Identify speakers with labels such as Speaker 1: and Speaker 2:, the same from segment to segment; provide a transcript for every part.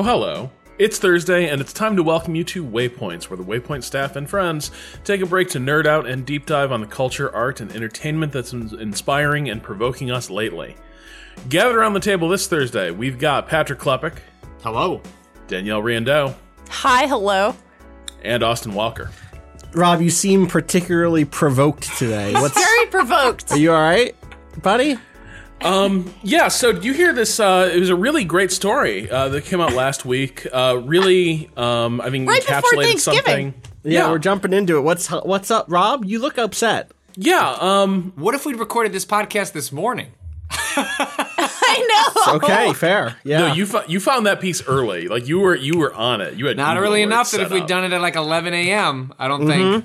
Speaker 1: Oh, hello. It's Thursday, and it's time to welcome you to Waypoints, where the Waypoint staff and friends take a break to nerd out and deep dive on the culture, art, and entertainment that's inspiring and provoking us lately. Gathered around the table this Thursday, we've got Patrick Klepek,
Speaker 2: Hello.
Speaker 1: Danielle Riendeau,
Speaker 3: Hi, hello.
Speaker 1: and Austin Walker.
Speaker 2: Rob, you seem particularly provoked today. What's
Speaker 3: Very provoked.
Speaker 2: Are you all right, buddy?
Speaker 1: Um, yeah, so did you hear this? Uh, it was a really great story uh, that came out last week. Uh, really, um, I mean,
Speaker 3: Right before
Speaker 1: encapsulated
Speaker 3: Thanksgiving.
Speaker 1: something.
Speaker 2: Yeah, we're jumping into it. What's what's up, Rob? You look upset.
Speaker 1: Yeah, um,
Speaker 4: What if we'd recorded this podcast this morning?
Speaker 3: I know.
Speaker 2: Okay, fair. Yeah.
Speaker 1: no, you fo- you found that piece early. Like you were you were on it. You had
Speaker 4: Not
Speaker 1: Google
Speaker 4: early
Speaker 1: alerts
Speaker 4: enough that
Speaker 1: set
Speaker 4: if we'd
Speaker 1: up.
Speaker 4: done it at like 11 a.m., I don't think.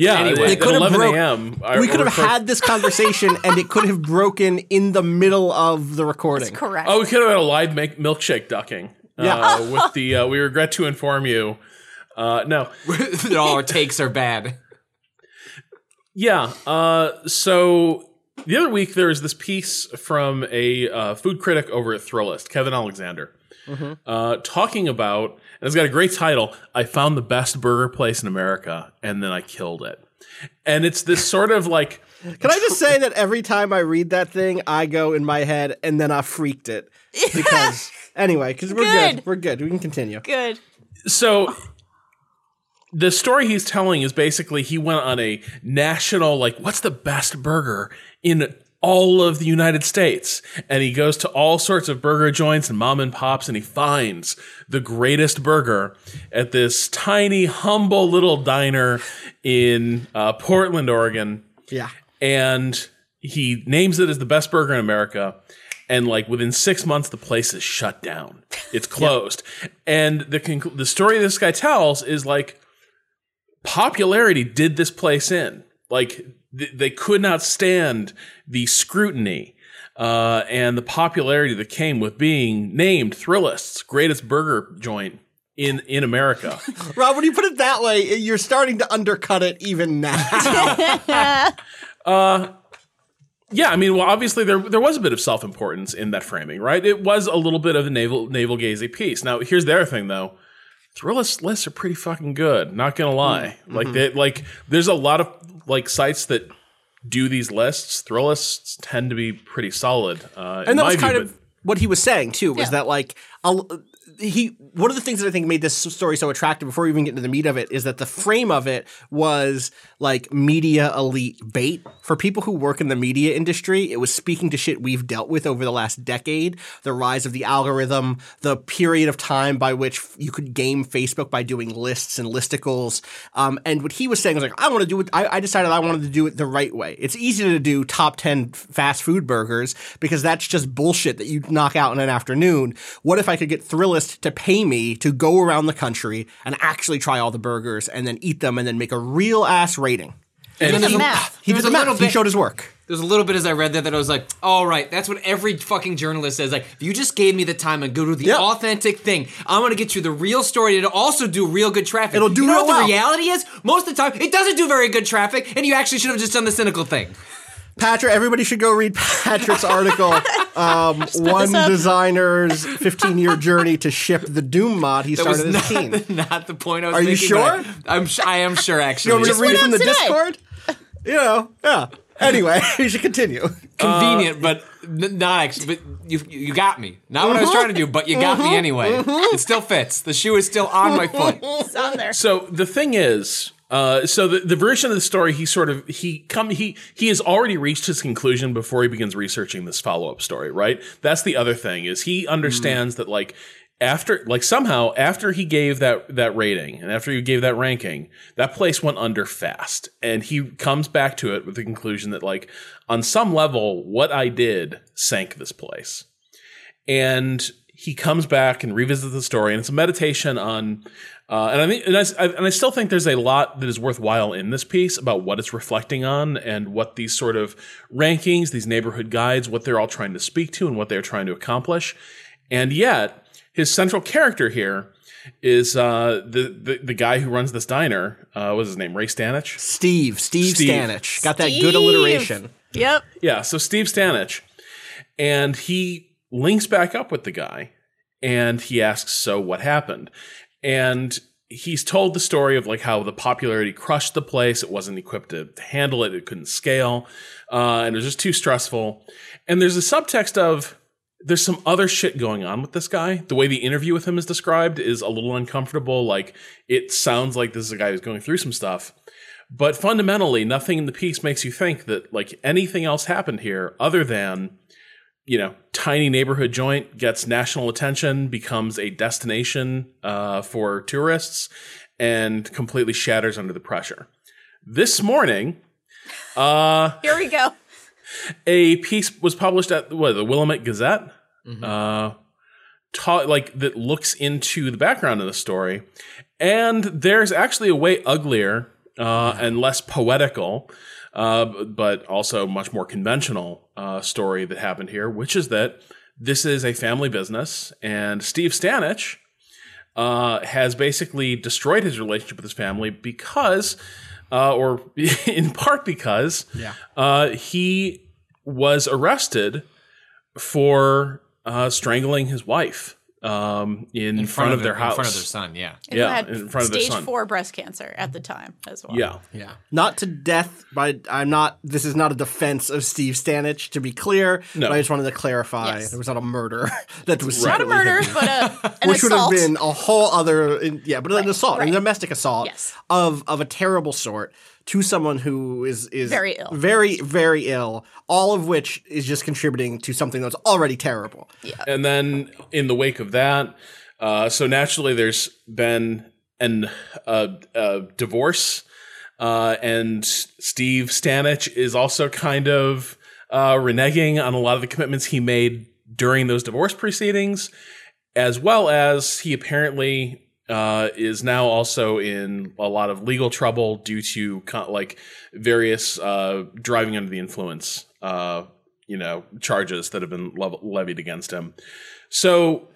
Speaker 1: Yeah,
Speaker 4: Anyway.
Speaker 1: at
Speaker 4: They
Speaker 1: at
Speaker 2: could have
Speaker 1: 11
Speaker 2: broke-
Speaker 1: a.m. I-
Speaker 2: we could have
Speaker 1: record-
Speaker 2: had this conversation and it could have broken in the middle of the recording.
Speaker 3: Correct.
Speaker 1: Oh, we could have had a live make milkshake ducking.
Speaker 2: Yeah.
Speaker 1: Uh, with the uh, we regret to inform you. Uh, no,
Speaker 4: all our takes are bad.
Speaker 1: yeah. Uh, so the other week there was this piece from a uh, food critic over at Thrillist, Kevin Alexander, uh, talking about, and it's got a great title. I found the best burger place in America, and then I killed it. And it's this sort of like
Speaker 2: Can I just say that every time I read that thing, I go in my head and then I freaked it because anyway, because we're good.
Speaker 3: Good.
Speaker 2: we're good. We can continue.
Speaker 3: Good.
Speaker 1: so the story he's telling is basically he went on a national like what's the best burger in all of the United States and he goes to all sorts of burger joints and mom and pops and he finds the greatest burger at this tiny humble little diner in uh, Portland Oregon
Speaker 2: Yeah.
Speaker 1: and he names it as the best burger in America. And like within six months, the place is shut down. It's closed. And the conclu- the story this guy tells is like popularity did this place in. Like th- they could not stand the scrutiny uh, and the popularity that came with being named Thrillist's greatest burger joint in in America.
Speaker 2: Rob, when you put it that way, you're starting to undercut it even now.
Speaker 1: Yeah, I mean, well, obviously there there was a bit of self importance in that framing, right? It was a little bit of a navel navel gazy piece. Now, here's the other thing, though. Thrillist lists are pretty fucking good. Not gonna lie,
Speaker 2: Mm-hmm.
Speaker 1: like they like there's a lot of like sites that do these lists. Thrillists tend to be pretty solid. Uh,
Speaker 2: and that was kind
Speaker 1: but-
Speaker 2: of what he was saying too was
Speaker 3: Yeah.
Speaker 2: that like I'll, he one of the things that I think made this story so attractive before we even get into the meat of it is that the frame of it was like media elite bait for people who work in the media industry. It was speaking to shit we've dealt with over the last decade, the rise of the algorithm, the period of time by which you could game Facebook by doing lists and listicles. Um, and what he was saying was like, I want to do it. I, I decided I wanted to do it the right way. It's easy to do top 10 fast food burgers because that's just bullshit that you knock out in an afternoon. What if I could get Thrillist to pay me to go around the country and actually try all the burgers and then eat them and then make a real ass rating?
Speaker 1: and he-
Speaker 4: there's a-
Speaker 3: math.
Speaker 2: He did the math. He showed his work.
Speaker 4: There's a little bit as I read that that I was like, all right, that's what every fucking journalist says. Like, if you just gave me the time and go to the
Speaker 2: Yep.
Speaker 4: authentic thing, I'm gonna get you the real story. It'll also do real good traffic.
Speaker 2: It'll do
Speaker 4: you know
Speaker 2: real
Speaker 4: what the reality is? Most of the time, it doesn't do very good traffic, and you actually should have just done the cynical thing.
Speaker 2: Patrick, everybody should go read Patrick's article. Um, one designer's 15 year journey to ship the Doom mod he
Speaker 4: That
Speaker 2: started as a teen.
Speaker 4: not, not the point I was
Speaker 2: Are you
Speaker 4: thinking. but
Speaker 2: sure?
Speaker 4: I, I'm, sh- I am sure, actually.
Speaker 2: You want me to read from the
Speaker 3: today.
Speaker 2: Discord? You know, yeah. Anyway, you should continue.
Speaker 4: Convenient, but n- not actually. But you you got me. Not what I was uh-huh. trying to do, but you got me uh-huh. anyway. Uh-huh. It still fits. The shoe is still on my foot.
Speaker 3: It's on there.
Speaker 1: So the thing is, uh, so the, the version of the story, he sort of he come he he has already reached his conclusion before he begins researching this follow up story. Right. That's the other thing is he understands that like after like somehow after he gave that that rating and after he gave that ranking, that place went under fast, and he comes back to it with the conclusion that like on some level, what I did sank this place and he comes back and revisits the story, and it's a meditation on. Uh, and I think, and I, and I still think there's a lot that is worthwhile in this piece about what it's reflecting on and what these sort of rankings, these neighborhood guides, what they're all trying to speak to and what they're trying to accomplish. And yet, his central character here is uh, the, the the guy who runs this diner. Uh, what's his name? Ray Stanich.
Speaker 2: Steve, Steve,
Speaker 1: Steve.
Speaker 2: Stanich. Got that good alliteration.
Speaker 3: Yep.
Speaker 1: Yeah, so Steve Stanich. And he links back up with the guy and he asks, So what happened? And he's told the story of like how the popularity crushed the place. It wasn't equipped to handle it, it couldn't scale. Uh, and it was just too stressful. And there's a subtext of there's some other shit going on with this guy. The way the interview with him is described is a little uncomfortable. Like it sounds like this is a guy who's going through some stuff. But fundamentally, nothing in the piece makes you think that like anything else happened here other than, you know, tiny neighborhood joint gets national attention, becomes a destination uh, for tourists, and completely shatters under the pressure. This morning, uh,
Speaker 3: Here we go.
Speaker 1: a piece was published at what, the Willamette Gazette, uh, ta- like that looks into the background of the story, and there's actually a way uglier uh, and less poetical, uh, but also much more conventional uh, story that happened here, which is that this is a family business, and Steve Stanich uh, has basically destroyed his relationship with his family because, uh, or in part because,
Speaker 2: Yeah.
Speaker 1: uh, he was arrested for uh, strangling his wife um, in, front, of their house.
Speaker 4: in front of their son. Yeah.
Speaker 3: And
Speaker 1: Yeah,
Speaker 3: had
Speaker 1: in front of their
Speaker 3: stage
Speaker 1: son.
Speaker 3: four breast cancer at the time as well.
Speaker 1: Yeah.
Speaker 4: Yeah.
Speaker 2: Not to death, but I'm not. This is not a defense of Steve Stanich, to be clear.
Speaker 1: No.
Speaker 2: But I just wanted to clarify
Speaker 3: Yes.
Speaker 2: there was not a murder that was
Speaker 3: Not a murder,
Speaker 2: hidden.
Speaker 3: but a, an
Speaker 2: which would have been a whole other, yeah, but an
Speaker 3: Right,
Speaker 2: assault, a domestic assault
Speaker 3: Yes.
Speaker 2: of of a terrible sort to someone who is is
Speaker 3: Very ill.
Speaker 2: very very ill. All of which is just contributing to something that's already terrible. Yeah.
Speaker 1: And then in the wake of that, uh, so naturally there's been an uh, uh, divorce, uh, and Steve Stanich is also kind of uh, reneging on a lot of the commitments he made during those divorce proceedings, as well as he apparently uh, is now also in a lot of legal trouble due to co- like various uh, driving under the influence, uh, you know, charges that have been lev- levied against him. So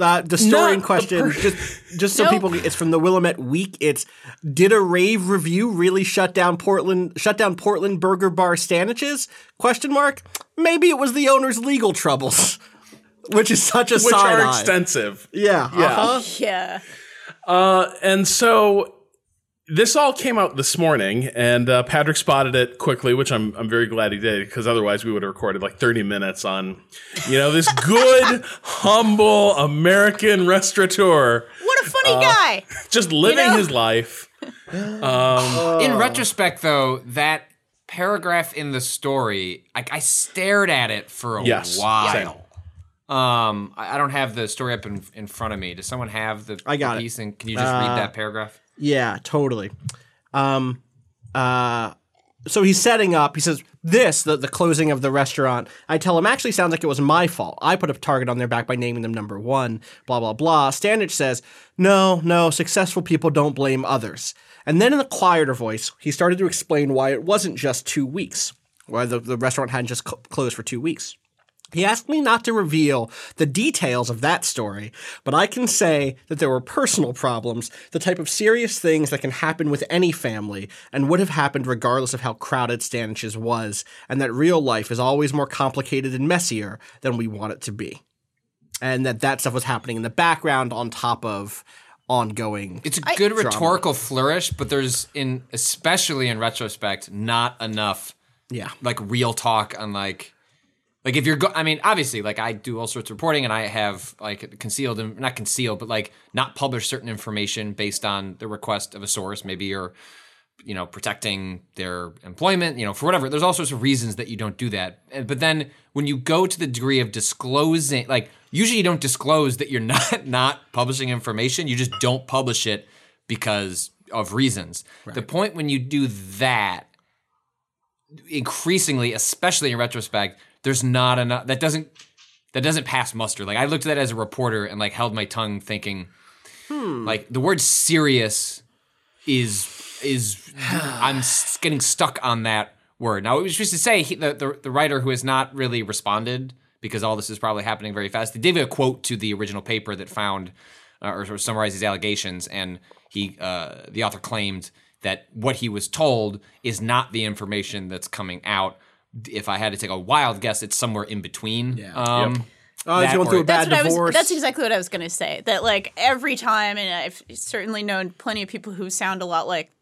Speaker 2: Uh, the story in question,
Speaker 1: per-
Speaker 2: just just so
Speaker 3: Nope.
Speaker 2: people, it's from the Willamette Week. It's did a rave review really shut down Portland? Shut down Portland Burger Bar Staniches? Question mark. Maybe it was the owner's legal troubles, which is such a
Speaker 1: which
Speaker 2: side
Speaker 1: are
Speaker 2: eye.
Speaker 1: extensive.
Speaker 2: Yeah,
Speaker 1: Yeah.
Speaker 2: uh-huh.
Speaker 3: Yeah.
Speaker 1: Uh, and so this all came out this morning, and uh, Patrick spotted it quickly, which I'm I'm very glad he did because otherwise we would have recorded like 30 minutes on, you know, this good, humble American restaurateur
Speaker 3: What a funny
Speaker 1: Uh,
Speaker 3: guy.
Speaker 1: just living
Speaker 3: know?
Speaker 1: his life.
Speaker 4: In retrospect, though, that paragraph in the story, I, I stared at it for a
Speaker 1: Yes,
Speaker 4: while. Um, I, I don't have the story up in, in front of me. Does someone have the,
Speaker 2: I got
Speaker 4: the
Speaker 2: it.
Speaker 4: piece? And can you just read that paragraph?
Speaker 2: Yeah, totally. Um, uh, so he's setting up. He says, "This, the, the closing of the restaurant." I tell him, "Actually, sounds like it was my fault. I put a target on their back by naming them number one." Blah blah blah. Stanich says, "No, no. Successful people don't blame others." And then, in a quieter voice, he started to explain why it wasn't just two weeks, why the, the restaurant hadn't just cl- closed for two weeks. He asked me not to reveal the details of that story, but I can say that there were personal problems, the type of serious things that can happen with any family, and would have happened regardless of how crowded Stanich's was, and that real life is always more complicated and messier than we want it to be. And that that stuff was happening in the background on top of ongoing.
Speaker 4: It's a good rhetorical flourish, but there's in especially in retrospect not enough
Speaker 2: yeah.
Speaker 4: like real talk on like like if you're go I mean obviously like I do all sorts of reporting and I have like concealed and not concealed but like not publish certain information based on the request of a source. Maybe you're you know protecting their employment you know for whatever. There's all sorts of reasons that you don't do that. But then when you go to the degree of disclosing like usually you don't disclose that you're not not publishing information. You just don't publish it because of reasons. The point when you do that increasingly, especially in retrospect, there's not enough that doesn't that doesn't pass muster. Like I looked at that as a reporter and like held my tongue thinking like the word serious is is I'm getting stuck on that word. Now it was just to say he, the, the the writer who has not really responded because all this is probably happening very fast. They gave a quote to the original paper that found uh, or, or summarized these allegations, and he uh, the author claimed that what he was told is not the information that's coming out. If I had to take a wild guess, it's somewhere in between. Yeah. Um,
Speaker 2: Oh, he's
Speaker 4: that
Speaker 2: going through
Speaker 4: or-
Speaker 2: a bad
Speaker 3: That's
Speaker 2: divorce.
Speaker 3: Was. That's exactly what I was going to say. That like every time, and I've certainly known plenty of people who sound a lot like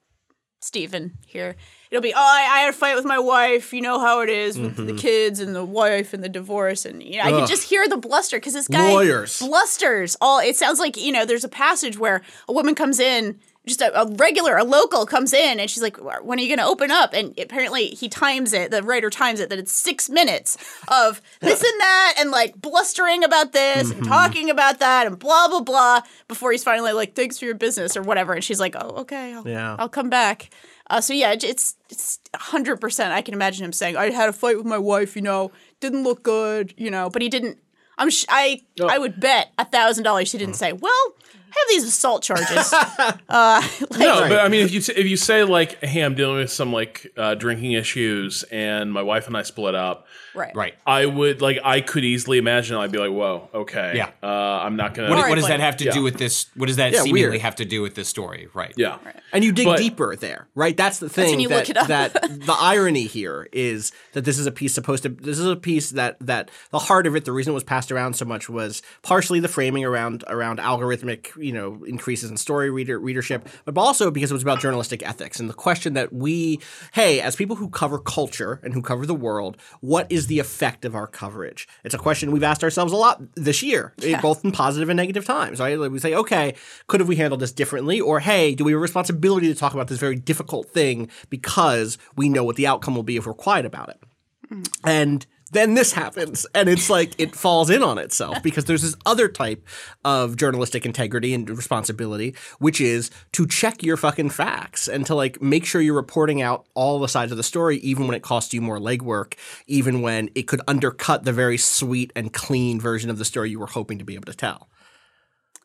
Speaker 3: Stephen here. It'll be, oh, I, I had a fight with my wife. You know how it is with
Speaker 2: Mm-hmm.
Speaker 3: the kids and the wife and the divorce, and you know, I can just hear the bluster because this guy
Speaker 2: Lawyers.
Speaker 3: blusters. All it sounds like you know. There's a passage where a woman comes in. Just a, a regular, a local comes in and she's like, "When are you going to open up?" And apparently he times it. The writer times it that it's six minutes of this and that, and like blustering about this
Speaker 2: Mm-hmm.
Speaker 3: and talking about that, and blah blah blah. Before he's finally like, "Thanks for your business" or whatever, and she's like, "Oh, okay, I'll,
Speaker 2: Yeah.
Speaker 3: I'll come back." Uh, so yeah, it- it's it's hundred percent. I can imagine him saying, "I had a fight with my wife. You know, didn't look good. You know, but he didn't." I'm sh- I I would bet a thousand dollars he didn't say, "Well, have these assault charges." uh, like,
Speaker 1: No, but I mean, if you if you say like, "Hey, I'm dealing with some like uh, drinking issues, and my wife and I split up,"
Speaker 3: right,
Speaker 4: right.
Speaker 1: I would like I could easily imagine I'd be like, "Whoa, okay,
Speaker 4: Yeah.
Speaker 1: uh, I'm not gonna."
Speaker 4: What,
Speaker 3: Or
Speaker 4: what does
Speaker 3: like-
Speaker 4: that have to
Speaker 1: Yeah.
Speaker 4: do with this? What does that
Speaker 2: Yeah,
Speaker 4: seemingly
Speaker 2: weird.
Speaker 4: have to do with this story? Right.
Speaker 1: yeah,
Speaker 2: And you dig
Speaker 1: But-
Speaker 2: deeper there, right? That's the thing.
Speaker 3: when you
Speaker 2: that,
Speaker 3: look it up.
Speaker 2: that the irony here is that this is a piece supposed to. This is a piece that that the heart of it, the reason it was passed around so much was partially the framing around around algorithmic, you know, increases in story reader readership, but also because it was about journalistic ethics and the question that we, hey, as people who cover culture and who cover the world, what is the effect of our coverage? It's a question we've asked ourselves a lot this year, eh, both in positive and negative times. Right? Like we say, okay, could have we handled this differently, or hey, do we have a responsibility to talk about this very difficult thing because we know what the outcome will be if we're quiet about it? And then this happens, and it's like it falls in on itself because there's this other type of journalistic integrity and responsibility, which is to check your fucking facts and to like make sure you're reporting out all the sides of the story, even when it costs you more legwork, even when it could undercut the very sweet and clean version of the story you were hoping to be able to tell.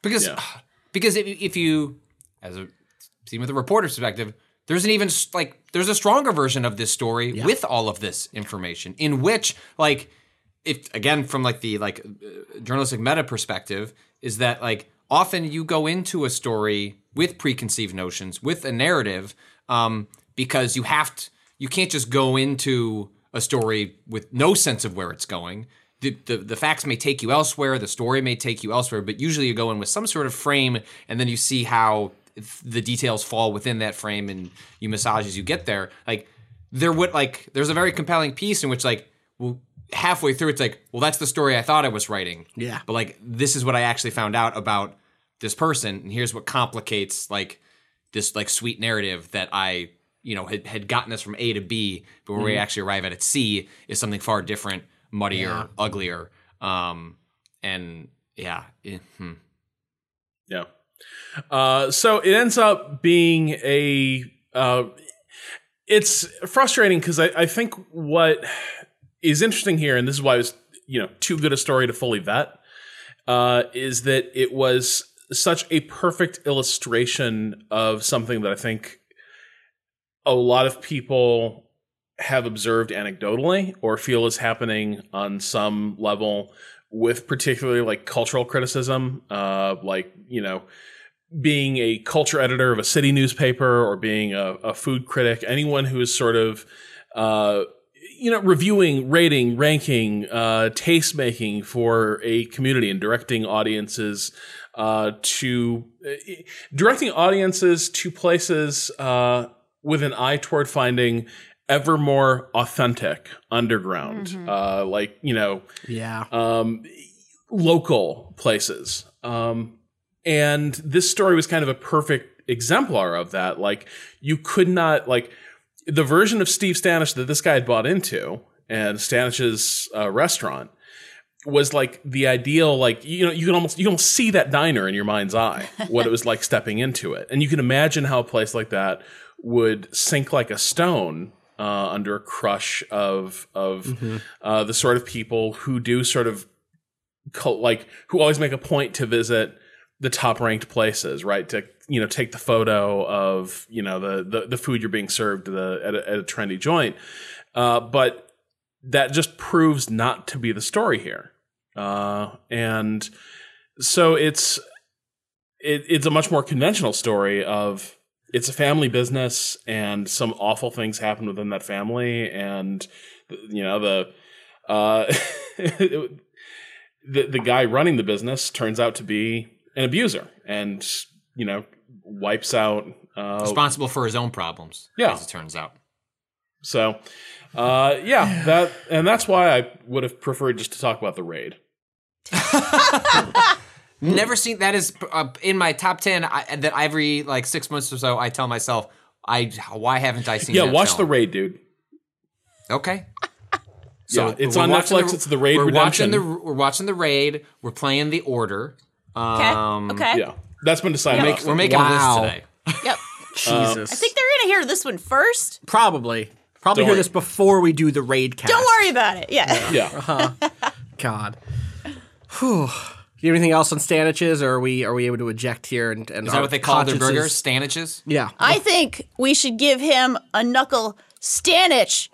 Speaker 4: Because
Speaker 1: Yeah.
Speaker 4: because if, if you as a seen with a reporter's perspective, there's an even like there's a stronger version of this story with all of this information in which like if again from like the like uh, journalistic meta perspective is that like often you go into a story with preconceived notions with a narrative um, because you have to you can't just go into a story with no sense of where it's going. The, the, the facts may take you elsewhere the story may take you elsewhere but usually you go in with some sort of frame and then you see how the details fall within that frame and you massage as you get there like there would like there's a very compelling piece in which like well halfway through it's like well that's the story i thought i was writing
Speaker 2: Yeah.
Speaker 4: but like this is what i actually found out about this person and here's what complicates like this like sweet narrative that i you know had, had gotten us from a to b but where we actually arrive at at c is something far different muddier uglier um and yeah eh, hmm.
Speaker 1: Yeah. Uh, so it ends up being a. Uh, it's frustrating because I, I think what is interesting here, and this is why it was you know too good a story to fully vet, uh, is that it was such a perfect illustration of something that I think a lot of people have observed anecdotally or feel is happening on some level with particularly like cultural criticism, uh, like you know, being a culture editor of a city newspaper or being a, a food critic, anyone who is sort of uh, you know reviewing, rating, ranking, uh, taste making for a community and directing audiences uh, to uh, directing audiences to places uh, with an eye toward finding ever more authentic underground, uh, like you know,
Speaker 2: Yeah.
Speaker 1: um, local places. Um, and this story was kind of a perfect exemplar of that. Like, you could not, like, the version of Steve Stanish that this guy had bought into and Stanish's uh, restaurant was like the ideal like you know you can almost you can almost see that diner in your mind's eye what it was like stepping into it and you can imagine how a place like that would sink like a stone uh, under a crush of of uh, the sort of people who do sort of cult, like who always make a point to visit the top ranked places, right? To you know take the photo of you know the the, the food you're being served at a, at a, at a trendy joint, uh, but that just proves not to be the story here, uh, and so it's it, it's a much more conventional story of it's a family business and some awful things happen within that family and you know the uh the the guy running the business turns out to be an abuser and you know wipes out uh
Speaker 4: Responsible for his own problems.
Speaker 1: Yeah.
Speaker 4: As it turns out.
Speaker 1: so uh yeah that and that's why I would have preferred just to talk about the raid
Speaker 4: Never seen that is uh, in my top 10 I, that every like six months or so I tell myself, I why haven't I seen
Speaker 1: yeah
Speaker 4: that
Speaker 1: watch the raid dude
Speaker 4: Okay.
Speaker 1: Yeah, it's on
Speaker 4: watching
Speaker 1: Netflix, it's The Raid
Speaker 4: we're
Speaker 1: Redemption.
Speaker 4: Watching the, we're watching the raid. We're playing the order.
Speaker 3: Okay.
Speaker 4: Um,
Speaker 3: okay.
Speaker 1: yeah that's been decided
Speaker 4: Make, we're making
Speaker 2: Wow.
Speaker 4: a list today.
Speaker 3: Yep.
Speaker 2: Jesus.
Speaker 3: I think they're gonna hear this one first.
Speaker 2: Probably. Probably
Speaker 1: Don't
Speaker 2: hear
Speaker 1: worry.
Speaker 2: this before we do the raid cast.
Speaker 3: Don't worry about it. Yeah.
Speaker 1: yeah
Speaker 2: God. Whew. Do you have anything else on Staniches, or are we are we able to eject here? And, and
Speaker 4: Is that what they call their burgers? Staniches?
Speaker 2: Yeah.
Speaker 3: I think we should give him a knuckle Stanich,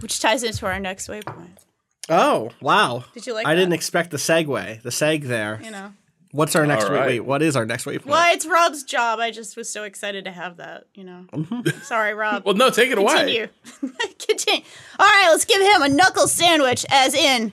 Speaker 3: which ties into our next waypoint.
Speaker 2: Oh wow.
Speaker 3: Did you like
Speaker 2: I didn't expect the segue. The seg there.
Speaker 3: You know.
Speaker 2: What's our next
Speaker 1: All
Speaker 2: wait?
Speaker 1: right.
Speaker 2: Wait, what is our next waypoint?
Speaker 3: Well, it's Rob's job. I just was so excited to have that. You know. Mm-hmm. Sorry, Rob.
Speaker 1: well no take it away
Speaker 3: Continue. Continue. All right, let's give him a knuckle sandwich, as in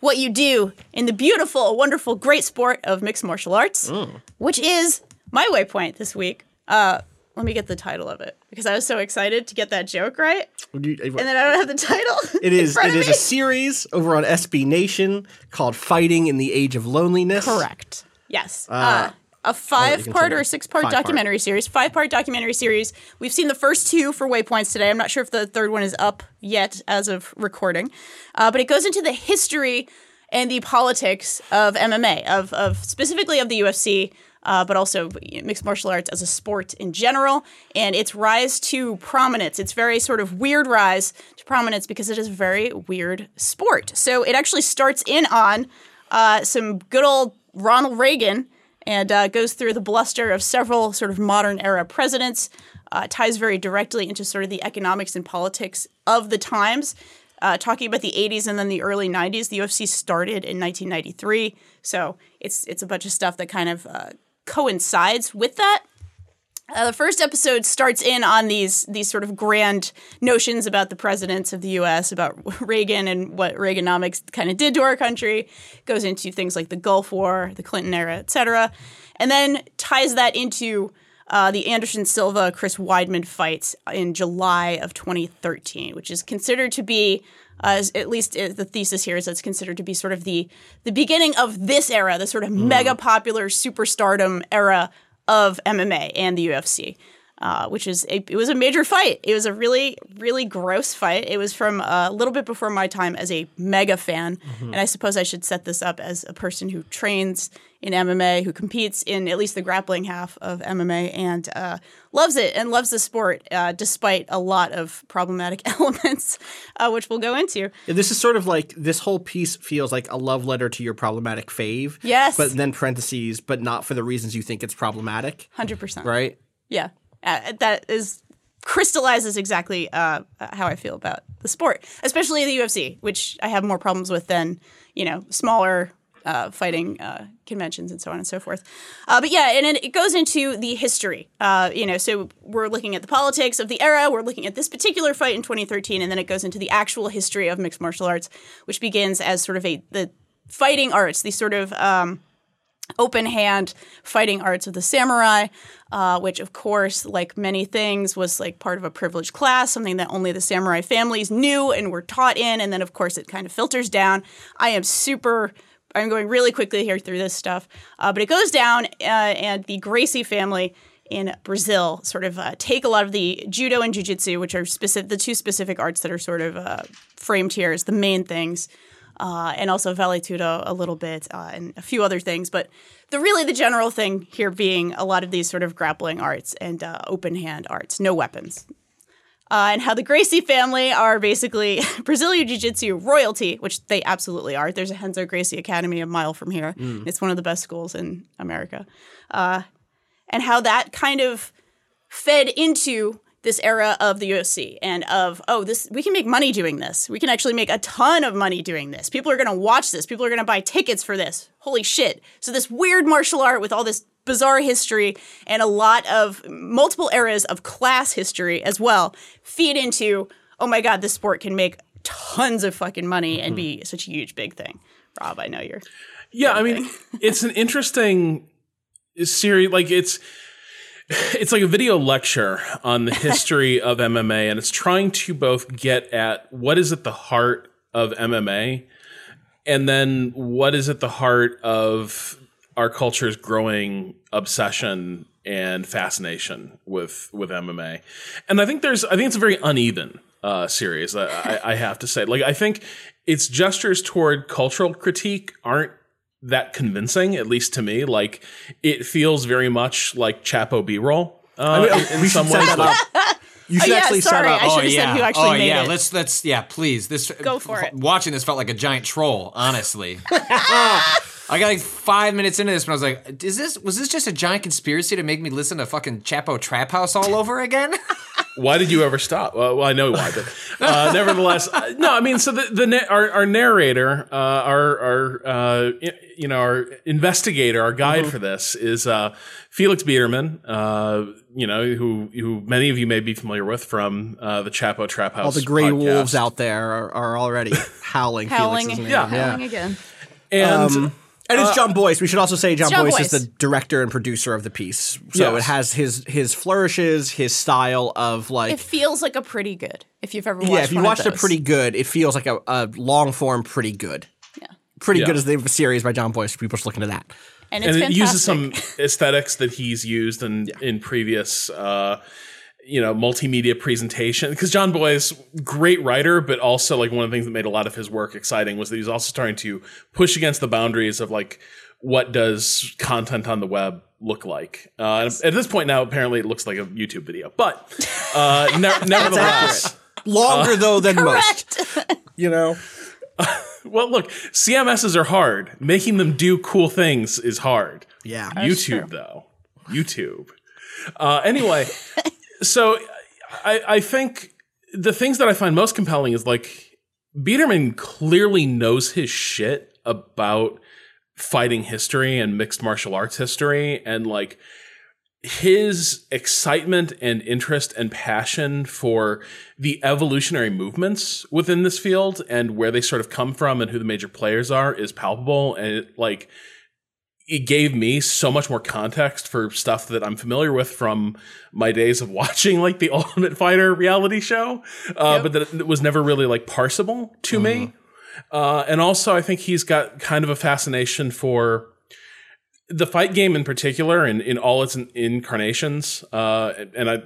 Speaker 3: what you do in the beautiful, wonderful, great sport of mixed martial arts, which is my waypoint this week. Uh, let me get the title of it because I was so excited to get that joke right,
Speaker 2: you-
Speaker 3: and then I don't have the title.
Speaker 2: It is it is
Speaker 3: me.
Speaker 2: a series over on SB Nation called Fighting in the Age of Loneliness.
Speaker 3: Correct. Yes. Uh, a five part or six part documentary series, five part documentary series. We've seen the first two for Waypoints today. I'm not sure if the third one is up yet as of recording, uh, but it goes into the history and the politics of MMA, of, of specifically of the UFC. Uh, but also mixed martial arts as a sport in general, and its rise to prominence. Its very sort of weird rise to prominence because it is a very weird sport. So it actually starts in on uh, some good old Ronald Reagan and uh, goes through the bluster of several sort of modern era presidents, uh, ties very directly into sort of the economics and politics of the times. Uh, talking about the 80s and then the early 90s, the UFC started in 1993, so it's it's a bunch of stuff that kind of uh, coincides with that. Uh, the first episode starts in on these these sort of grand notions about the presidents of the U.S., about Reagan and what Reaganomics kind of did to our country. Goes into things like the Gulf War, the Clinton era, etc., and then ties that into uh, the Anderson Silva Chris Weidman fights in July of 2013, which is considered to be. Uh, at least uh, the thesis here is that it's considered to be sort of the the beginning of this era, the sort of mega popular superstardom era of MMA and the UFC, uh, which is a, it was a major fight. It was a really really gross fight. It was from a little bit before my time as a mega fan, and I suppose I should set this up as a person who trains in MMA, who competes in at least the grappling half of MMA, and uh, loves it and loves the sport uh, despite a lot of problematic elements, uh, which we'll go into.
Speaker 2: This is sort of like this whole piece feels like a love letter to your problematic fave.
Speaker 3: Yes.
Speaker 2: But then parentheses, but not for the reasons you think it's problematic,
Speaker 3: Hundred percent.
Speaker 2: right?
Speaker 3: Yeah, uh, that is crystallizes exactly uh, how I feel about the sport, especially the UFC, which I have more problems with than you know smaller uh, fighting uh, conventions and so on and so forth. Uh, but yeah, and it, it goes into the history. Uh, you know, so we're looking at the politics of the era. We're looking at this particular fight in 2013, and then it goes into the actual history of mixed martial arts, which begins as sort of a the fighting arts, these sort of um, open hand fighting arts of the samurai, uh, which of course, like many things, was like part of a privileged class, something that only the samurai families knew and were taught in, and then of course it kind of filters down. I am super. I'm going really quickly here through this stuff, uh, but it goes down, uh, and the Gracie family in Brazil sort of uh, take a lot of the judo and jujitsu, which are specific, the two specific arts that are sort of uh, framed here as the main things, uh, and also Vale Tudo a little bit uh, and a few other things. But the really the general thing here being a lot of these sort of grappling arts and uh, open hand arts, no weapons. Uh, and how the Gracie family are basically Brazilian Jiu Jitsu royalty, which they absolutely are. There's a Renzo Gracie Academy a mile from here. It's one of the best schools in America. Uh, and how that kind of fed into this era of the UFC and of oh this we can make money doing this. We can actually make a ton of money doing this. People are going to watch this. People are going to buy tickets for this. Holy shit. So this weird martial art with all this bizarre history and a lot of multiple eras of class history as well feed into oh my god this sport can make tons of fucking money and be mm-hmm. such a huge big thing. Rob, I know you're
Speaker 1: Yeah, I mean, it's an interesting series. Like it's it's like a video lecture on the history of MMA, and it's trying to both get at what is at the heart of MMA, and then what is at the heart of our culture's growing obsession and fascination with with MMA. And I think there's I think it's a very uneven uh, series. I, I, I have to say, like I think its gestures toward cultural critique aren't that convincing, at least to me. Like it feels very much like Chapo B roll. Uh, in, in some ways, like-
Speaker 2: You should
Speaker 3: yeah,
Speaker 2: actually
Speaker 3: sorry,
Speaker 2: set up.
Speaker 3: I should have said who actually
Speaker 4: oh,
Speaker 3: made
Speaker 4: yeah.
Speaker 3: it.
Speaker 4: Let's let's yeah, please. This
Speaker 3: Go for it.
Speaker 4: Watching this felt like a giant troll, honestly. I got like five minutes into this when I was like, "Is this was this just a giant conspiracy to make me listen to fucking Chapo Trap House all over again?"
Speaker 1: why did you ever stop? Well, well I know why, but uh, nevertheless, uh, no. I mean, so the, the na- our, our narrator, uh, our our uh, you know our investigator, our guide
Speaker 2: Mm-hmm.
Speaker 1: for this is uh, Felix Biederman. Uh, you know who who many of you may be familiar with from uh, the Chapo Trap House.
Speaker 2: All the gray
Speaker 1: podcast.
Speaker 2: wolves out there are, are already howling.
Speaker 3: howling,
Speaker 2: Felix's name.
Speaker 1: Yeah.
Speaker 3: howling again.
Speaker 1: and.
Speaker 2: Um, and it's Jon Bois. We should also say Jon,
Speaker 3: Jon
Speaker 2: Bois,
Speaker 3: Bois.
Speaker 2: is the director and producer of the piece. So
Speaker 1: Yes.
Speaker 2: it has his his flourishes, his style of like
Speaker 3: It feels like a pretty good. If you've ever watched
Speaker 2: yeah. If you
Speaker 3: one
Speaker 2: watched a pretty good, it feels like a, a long form pretty good.
Speaker 3: yeah,
Speaker 2: Pretty
Speaker 1: Yeah.
Speaker 2: good is the name of a series by Jon Bois. People should look into that.
Speaker 3: and it's
Speaker 1: and it
Speaker 3: fantastic.
Speaker 1: uses some aesthetics that he's used in in previous uh you know multimedia presentation because Jon Bois's great writer but also like one of the things that made a lot of his work exciting was that he's also starting to push against the boundaries of like what does content on the web look like uh, and at this point now apparently it looks like a youtube video but uh ne- nevertheless
Speaker 2: Longer though than most. You know.
Speaker 1: well look cms's are hard making them do cool things is hard
Speaker 2: Yeah.
Speaker 1: YouTube though. YouTube. Uh, anyway, so I, I think the things that I find most compelling is like Biederman clearly knows his shit about fighting history and mixed martial arts history and like his excitement and interest and passion for the evolutionary movements within this field and where they sort of come from and who the major players are is palpable and it, like it gave me so much more context for stuff that I'm familiar with from my days of watching like the Ultimate Fighter reality show, uh, but that it was never really like parsable to me. Uh, and also, I think he's got kind of a fascination for the fight game in particular and in all its incarnations. Uh, and I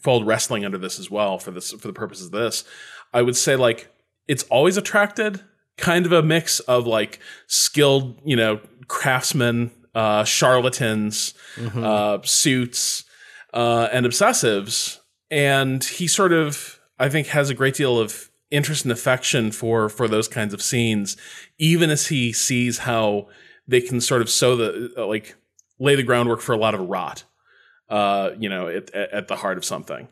Speaker 1: fold wrestling under this as well for this for the purposes of this. I would say like it's always attracted kind of a mix of like skilled, you know, craftsmen, uh, charlatans, uh, suits, uh, and obsessives. And he sort of, I think, has a great deal of interest and affection for for those kinds of scenes, even as he sees how they can sort of sow the uh, like lay the groundwork for a lot of rot. Uh, you know, at, at the heart of something.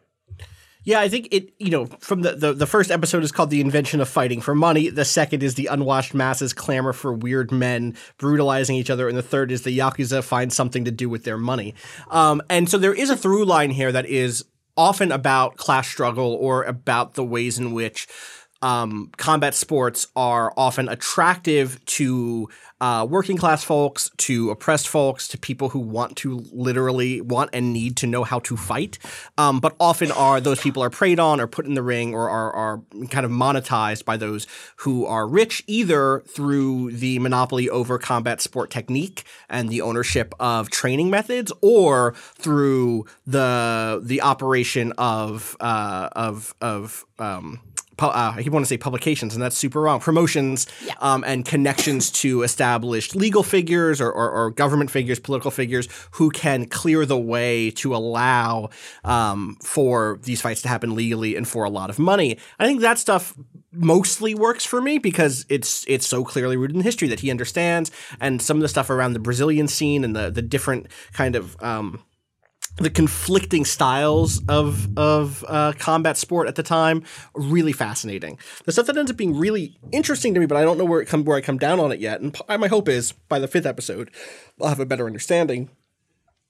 Speaker 2: Yeah, I think it, you know, from the, the, the first episode is called The Invention of Fighting for Money. The second is The Unwashed Masses Clamor for Weird Men Brutalizing Each Other. And the third is The Yakuza Find Something to Do with Their Money. Um, and so there is a through line here that is often about class struggle or about the ways in which um, combat sports are often attractive to uh, working class folks, to oppressed folks, to people who want to literally want and need to know how to fight. Um, but often are those people are preyed on or put in the ring or are, are kind of monetized by those who are rich, either through the monopoly over combat sport technique and the ownership of training methods, or through the the operation of uh, of of um, pu- uh, I keep want to say publications, and that's super wrong. Promotions um, and connections to established legal figures or, or, or government figures, political figures who can clear the way to allow um, for these fights to happen legally and for a lot of money. I think that stuff mostly works for me because it's it's so clearly rooted in history that he understands, and some of the stuff around the Brazilian scene and the the different kind of um, the conflicting styles of of uh, combat sport at the time really fascinating. The stuff that ends up being really interesting to me, but I don't know where it come where I come down on it yet. And p- my hope is by the fifth episode, I'll have a better understanding.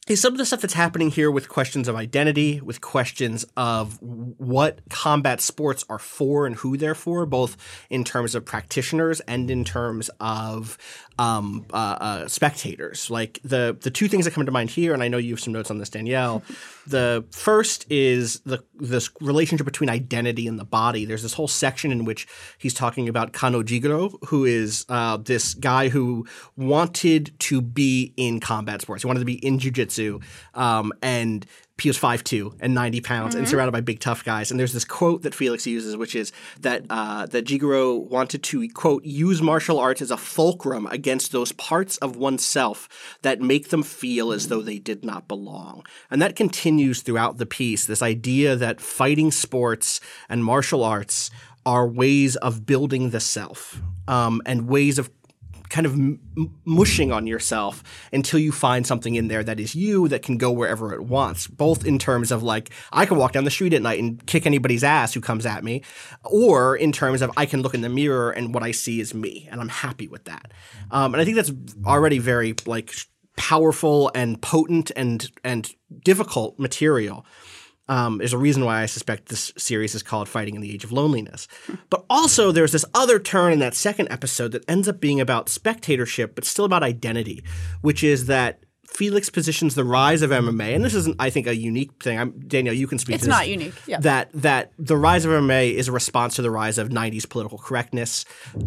Speaker 2: Is some of the stuff that's happening here with questions of identity, with questions of what combat sports are for and who they're for, both in terms of practitioners and in terms of um, uh, uh, spectators. Like the the two things that come to mind here, and I know you have some notes on this, Danielle. The first is the this relationship between identity and the body. There's this whole section in which he's talking about Kano Jigoro, who is uh, this guy who wanted to be in combat sports. He wanted to be in jujitsu, um, and he was 5'2 and 90 pounds and surrounded by big tough guys. And there's this quote that Felix uses, which is that uh, that Jigoro wanted to quote use martial arts as a fulcrum against those parts of oneself that make them feel as though they did not belong. And that continues throughout the piece. This idea that fighting sports and martial arts are ways of building the self um, and ways of kind of m- mushing on yourself until you find something in there that is you that can go wherever it wants both in terms of like i can walk down the street at night and kick anybody's ass who comes at me or in terms of i can look in the mirror and what i see is me and i'm happy with that. Um, and i think that's already very like powerful and potent and and difficult material um, there's a reason why I suspect this series is called Fighting in the Age of Loneliness. But also, there's this other turn in that second episode that ends up being about spectatorship, but still about identity, which is that Felix positions the rise of MMA, and this isn't, I think, a unique thing. I'm, Danielle, you can speak
Speaker 3: It's
Speaker 2: to this.
Speaker 3: not unique, yeah.
Speaker 2: That that the rise of MMA is a response to the rise of '90s political correctness.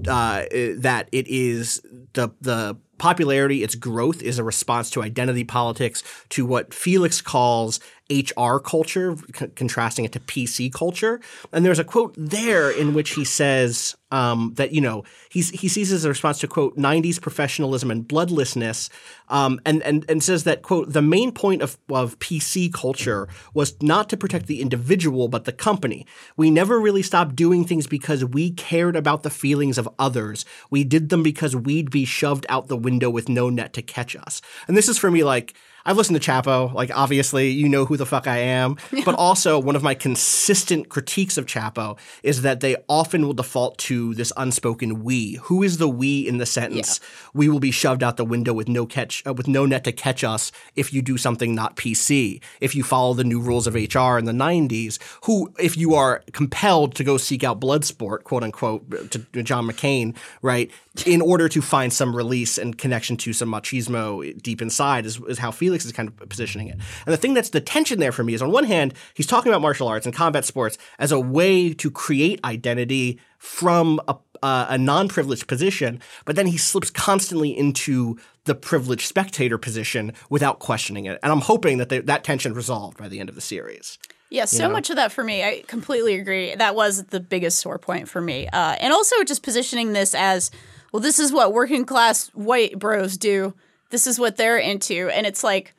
Speaker 2: Uh, that it is the the popularity, its growth is a response to identity politics, to what Felix calls HR culture, c- contrasting it to PC culture. And there's a quote there in which he says um, that you know he's, he sees it as a response to quote '90s professionalism and bloodlessness, um, and and and says that quote the main point of of PC culture was not to protect the individual but the company. We never really stopped doing things because we cared about the feelings of others. We did them because we'd be shoved out the window with no net to catch us. And this is for me like. I've listened to Chapo, like obviously you know who the fuck I am, but also one of my consistent critiques of Chapo is that they often will default to this unspoken we. Who is the we in the sentence? We will be shoved out the window with no catch uh, with no net to catch us if you do something not PC. If you follow the new rules of HR in the 90s, who if you are compelled to go seek out blood sport, quote unquote, to to John McCain, right? In order to find some release and connection to some machismo deep inside is, is how Felix is kind of positioning it. And the thing that's the tension there for me is on one hand, he's talking about martial arts and combat sports as a way to create identity from a, uh, a non-privileged position, but then he slips constantly into the privileged spectator position without questioning it. And I'm hoping that they, that tension resolved by the end of the series.
Speaker 3: Yeah, so much of that for me. I completely agree. That was the biggest sore point for me. Uh, and also just positioning this as, well, this is what working class white bros do. This is what they're into. And it's like,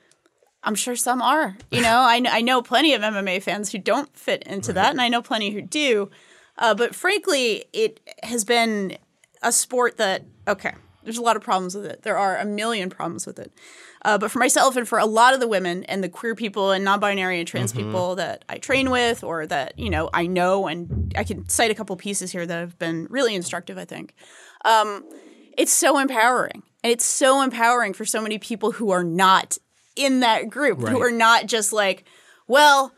Speaker 3: I'm sure some are. You know, I, I know plenty of MMA fans who don't fit into that, and I know plenty who do. Uh, but frankly, it has been a sport that, okay, there's a lot of problems with it. There are a million problems with it. Uh, but for myself and for a lot of the women and the queer people and non-binary and trans people that I train with or that you know I know and I can cite a couple pieces here that have been really instructive. I think um, it's so empowering and it's so empowering for so many people who are not in that group who are not just like, well,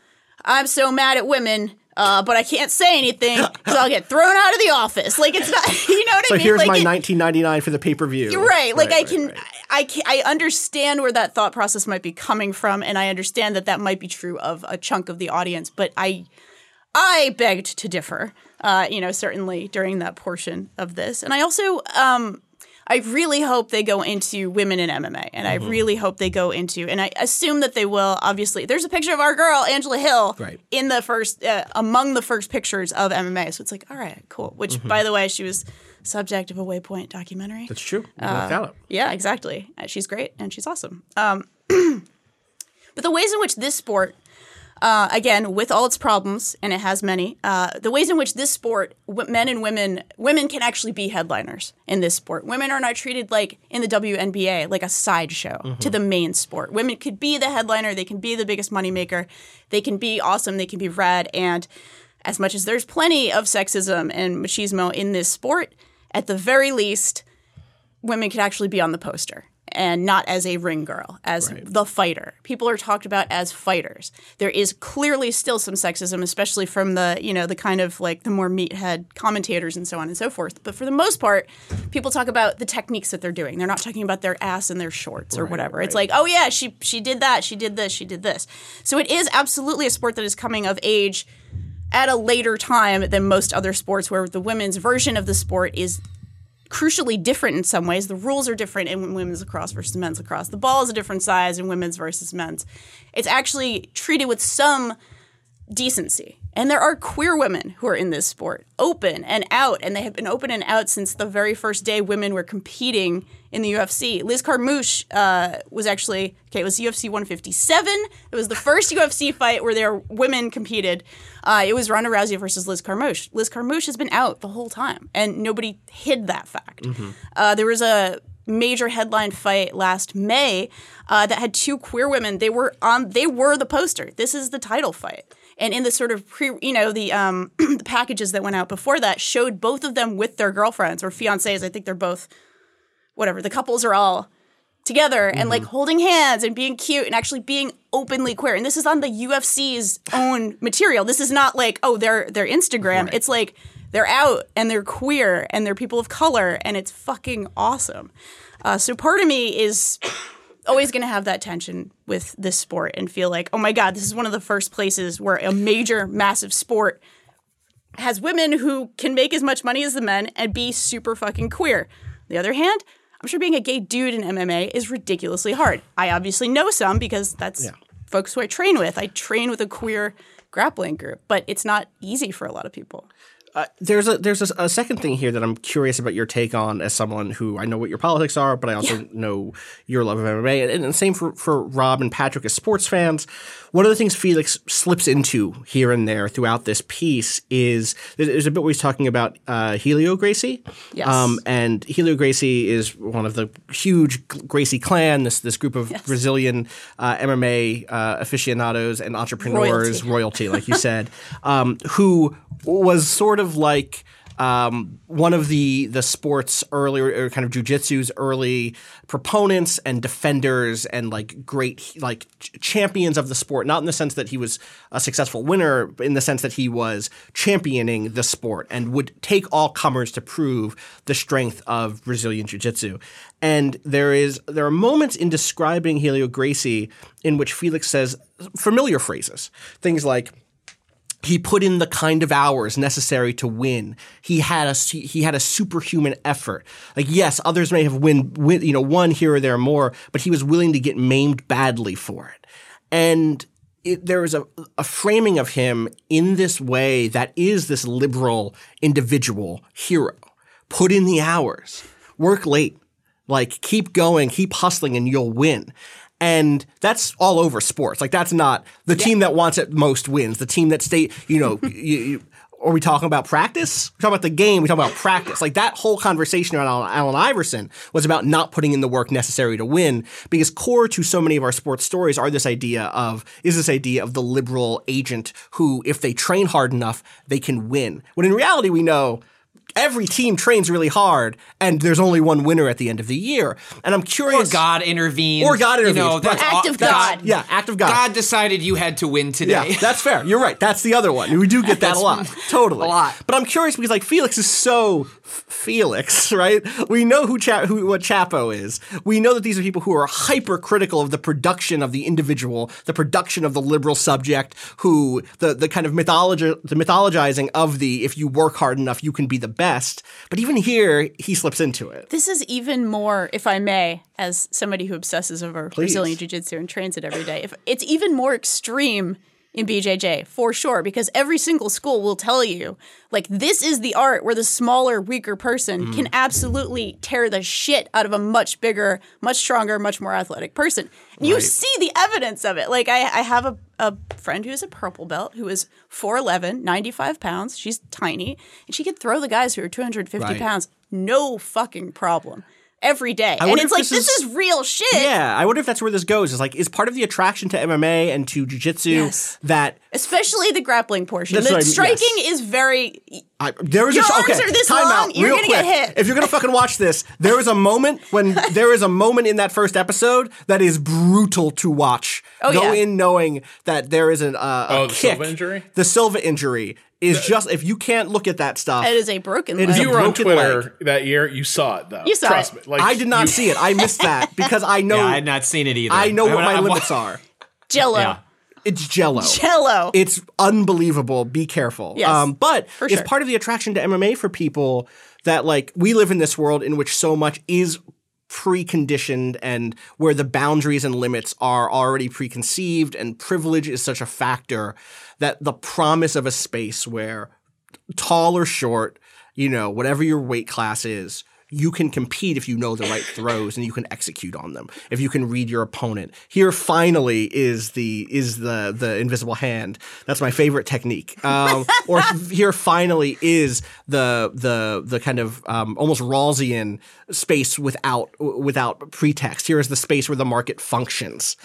Speaker 3: I'm so mad at women. uh, but I can't say anything because I'll get thrown out of the office. Like it's not, you know what
Speaker 2: So
Speaker 3: I mean?
Speaker 2: So here's
Speaker 3: like
Speaker 2: my
Speaker 3: it-
Speaker 2: 1999 for the pay per view.
Speaker 3: Right. Like I
Speaker 2: right,
Speaker 3: can,
Speaker 2: right.
Speaker 3: I can, I understand where that thought process might be coming from, and I understand that that might be true of a chunk of the audience. But I, I begged to differ. Uh, you know, certainly during that portion of this, and I also, um, I really hope they go into women in MMA, and
Speaker 2: Mm-hmm.
Speaker 3: I really hope they go into, and I assume that they will. Obviously, there's a picture of our girl Angela Hill
Speaker 2: Right.
Speaker 3: in the first, uh, among the first pictures of MMA. So it's like, all right, cool. Which, by the way, she was subject of a Waypoint documentary.
Speaker 2: Mm-hmm. That's true.
Speaker 3: Uh. Yeah, exactly. Uh, She's great and she's awesome. Um, but the ways in which this sport, uh, again, with all its problems, and it has many, uh, the ways in which this sport, w- men and women, women can actually be headliners in this sport. Women are not treated like in the WNBA, like a sideshow to the main sport. Women could be the headliner, they can be the biggest moneymaker, they can be awesome, they can be rad, and as much as there's plenty of sexism and machismo in this sport, at the very least, women could actually be on the poster and not as a ring girl, as the fighter. People are talked about as fighters. There is clearly still some sexism, especially from the, you know, the kind of like the more meathead commentators and so on and so forth. But for the most part, people talk about the techniques that they're doing. They're not talking about their ass and their shorts or whatever. It's like, oh yeah, she she did that, she did this, she did this. So it is absolutely a sport that is coming of age at a later time than most other sports where the women's version of the sport is crucially different in some ways. The rules are different in women's lacrosse versus men's lacrosse. The ball is a different size in women's versus men's. It's actually treated with some decency. And there are queer women who are in this sport, open and out, and they have been open and out since the very first day women were competing in the UFC. Liz Carmouche uh, was actually okay. It was UFC 157. It was the first UFC fight where there women competed. Uh, it was Ronda Rousey versus Liz Carmouche. Liz Carmouche has been out the whole time, and nobody hid that fact. Uh, there was a major headline fight last May uh, that had two queer women. They were on. They were the poster. This is the title fight. And in the sort of pre, you know, the um, the packages that went out before that showed both of them with their girlfriends or fiancés. I think they're both, whatever. The couples are all together and like holding hands and being cute and actually being openly queer. And this is on the UFC's own material. This is not like oh their their Instagram. It's like they're out and they're queer and they're people of color and it's fucking awesome. Uh, so part of me is always going to have that tension with this sport and feel like oh my god this is one of the first places where a major massive sport has women who can make as much money as the men and be super fucking queer. On the other hand, I'm sure being a gay dude in MMA is ridiculously hard. I obviously know some because that's folks who I train with. I train with a queer grappling group, but it's not easy for a lot of people.
Speaker 2: There's a there's a, a second thing here that I'm curious about your take on as someone who I know what your politics are, but I also know your love of MMA, and, and the same for for Rob and Patrick as sports fans. One of the things Felix slips into here and there throughout this piece is there's a bit where he's talking about uh, Helio Gracie,
Speaker 3: Yes.
Speaker 2: um, and Helio Gracie is one of the huge Gracie clan, this this group of Brazilian uh, MMA uh, aficionados and entrepreneurs,
Speaker 3: Royalty.
Speaker 2: royalty, like you said, um, who was sort of like um, one of the the sport's earlier or kind of jujitsu's early proponents and defenders and like great like champions of the sport. Not in the sense that he was a successful winner, but in the sense that he was championing the sport and would take all comers to prove the strength of Brazilian jiu-jitsu. And there is there are moments in describing Helio Gracie in which Felix says familiar phrases, things like he put in the kind of hours necessary to win. He had a he had a superhuman effort. Like yes, others may have win, win you know won here or there more, but he was willing to get maimed badly for it. And it, there is a, a framing of him in this way that is this liberal individual hero. Put in the hours, work late, like keep going, keep hustling, and you'll win. And that's all over sports. Like that's not the team that wants it most wins. The team that stay, you know, you, you, are we talking about practice? We're talking about the game. We're talking about practice. Like that whole conversation around Allen Iverson was about not putting in the work necessary to win. Because core to so many of our sports stories are this idea of is this idea of the liberal agent who, if they train hard enough, they can win. When in reality, we know every team trains really hard, and there's only one winner at the end of the year. And I'm
Speaker 4: Or
Speaker 2: curious.
Speaker 4: God intervened.
Speaker 2: Or God
Speaker 4: You know,
Speaker 2: intervened.
Speaker 4: that's
Speaker 3: Act of
Speaker 4: that's-
Speaker 3: God.
Speaker 2: Yeah, act of God.
Speaker 4: God decided you had to win today.
Speaker 2: Yeah, that's fair. You're right. That's the other one. We do get that a lot. Totally.
Speaker 4: a lot.
Speaker 2: But I'm curious because like Felix is so f- Felix, right? We know who, Cha- who what Chapo is. We know that these are people who are hypercritical of the production of the individual, the production of the liberal subject, who the the kind of mythology the mythologizing of the if you work hard enough you can be the best. But even here he slips into it.
Speaker 3: This is even more, if I may, as somebody who obsesses over Brazilian Jiu Jitsu and trains it every day, if it's even more extreme in BJJ for sure, because every single school will tell you, like, this is the art where the smaller, weaker person mm. can absolutely tear the shit out of a much bigger, much stronger, much more athletic person. And you see the evidence of it. Like, I, I have a, a friend who's a purple belt who is 4'11, 95 pounds. She's tiny, and she could throw the guys who are 250
Speaker 2: Right.
Speaker 3: pounds no fucking problem every day. and it's like
Speaker 2: this
Speaker 3: this
Speaker 2: is-
Speaker 3: is, real shit.
Speaker 2: Yeah, I wonder if that's where this goes. Is like is part of the attraction to MMA and to jiu-jitsu
Speaker 3: Yes.
Speaker 2: that
Speaker 3: Especially the grappling portion.
Speaker 2: That's
Speaker 3: the
Speaker 2: what I mean,
Speaker 3: striking
Speaker 2: yes.
Speaker 3: is very
Speaker 2: I, there was
Speaker 3: Your
Speaker 2: a
Speaker 3: arms
Speaker 2: okay,
Speaker 3: are this
Speaker 2: time
Speaker 3: long,
Speaker 2: out,
Speaker 3: you're
Speaker 2: real
Speaker 3: gonna get
Speaker 2: quick.
Speaker 3: hit.
Speaker 2: If you're gonna fucking watch this, there is a moment when there is a moment in that first episode that is brutal to watch.
Speaker 3: Oh,
Speaker 2: Go
Speaker 3: yeah.
Speaker 2: in knowing that there is an, uh, a
Speaker 1: Oh, the
Speaker 2: kick.
Speaker 1: Silva injury?
Speaker 2: The Silva injury is just if you can't look at that stuff.
Speaker 3: it is a broken
Speaker 2: It
Speaker 3: leg.
Speaker 2: is
Speaker 1: you were on Twitter
Speaker 2: leg.
Speaker 1: that year. You saw it though.
Speaker 3: You saw
Speaker 1: Trust
Speaker 3: it.
Speaker 1: me. Like
Speaker 2: I did not
Speaker 1: you-
Speaker 2: see it. I missed that because I know
Speaker 4: Yeah, I had not seen it either.
Speaker 2: I know what my
Speaker 4: I've wa-
Speaker 2: limits are.
Speaker 3: Jello.
Speaker 4: Yeah.
Speaker 2: It's Jello.
Speaker 3: Jello.
Speaker 2: It's unbelievable. Be careful.
Speaker 3: Yes,
Speaker 2: um, but
Speaker 3: for
Speaker 2: it's
Speaker 3: sure.
Speaker 2: part of the attraction to MMA for people that like we live in this world in which so much is preconditioned and where the boundaries and limits are already preconceived and privilege is such a factor that the promise of a space where tall or short, you know, whatever your weight class is, you can compete if you know the right throws and you can execute on them. If you can read your opponent. Here finally is the is the the invisible hand. That's my favorite technique. Um, or here finally is the the the kind of um, almost Rawlsian space without without pretext. Here is the space where the market functions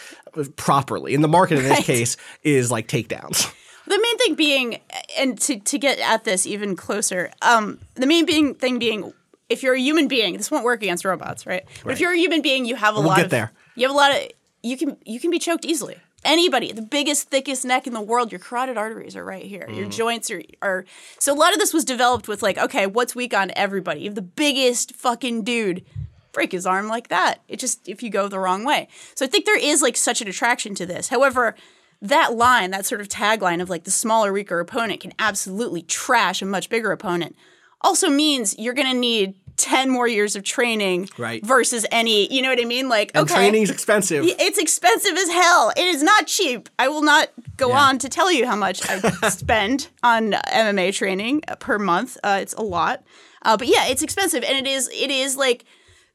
Speaker 2: properly. And the market in this
Speaker 3: Right.
Speaker 2: case is like takedowns.
Speaker 3: The main thing being, and to, to get at this even closer, um, the main being thing being, if you're a human being, this won't work against robots, right? But if you're a human being, you have a
Speaker 2: We'll
Speaker 3: lot
Speaker 2: get
Speaker 3: of
Speaker 2: there.
Speaker 3: You have a lot of you can you can be choked easily. Anybody, the biggest, thickest neck in the world, your carotid arteries are right here.
Speaker 2: Mm.
Speaker 3: Your joints are are. So a lot of this was developed with like, okay, what's weak on everybody? You have the biggest fucking dude break his arm like that. It just if you go the wrong way. So I think there is like such an attraction to this. However, that line, that sort of tagline of like the smaller, weaker opponent can absolutely trash a much bigger opponent, also means you're going to need 10 more years of training
Speaker 2: Right.
Speaker 3: versus any, you know what I mean? Like,
Speaker 2: And
Speaker 3: okay.
Speaker 2: training's expensive.
Speaker 3: It's expensive as hell. It is not cheap. I will not go on to tell you how much I spend on MMA training per month. Uh, it's a lot, uh, but yeah, it's expensive, and it is. It is like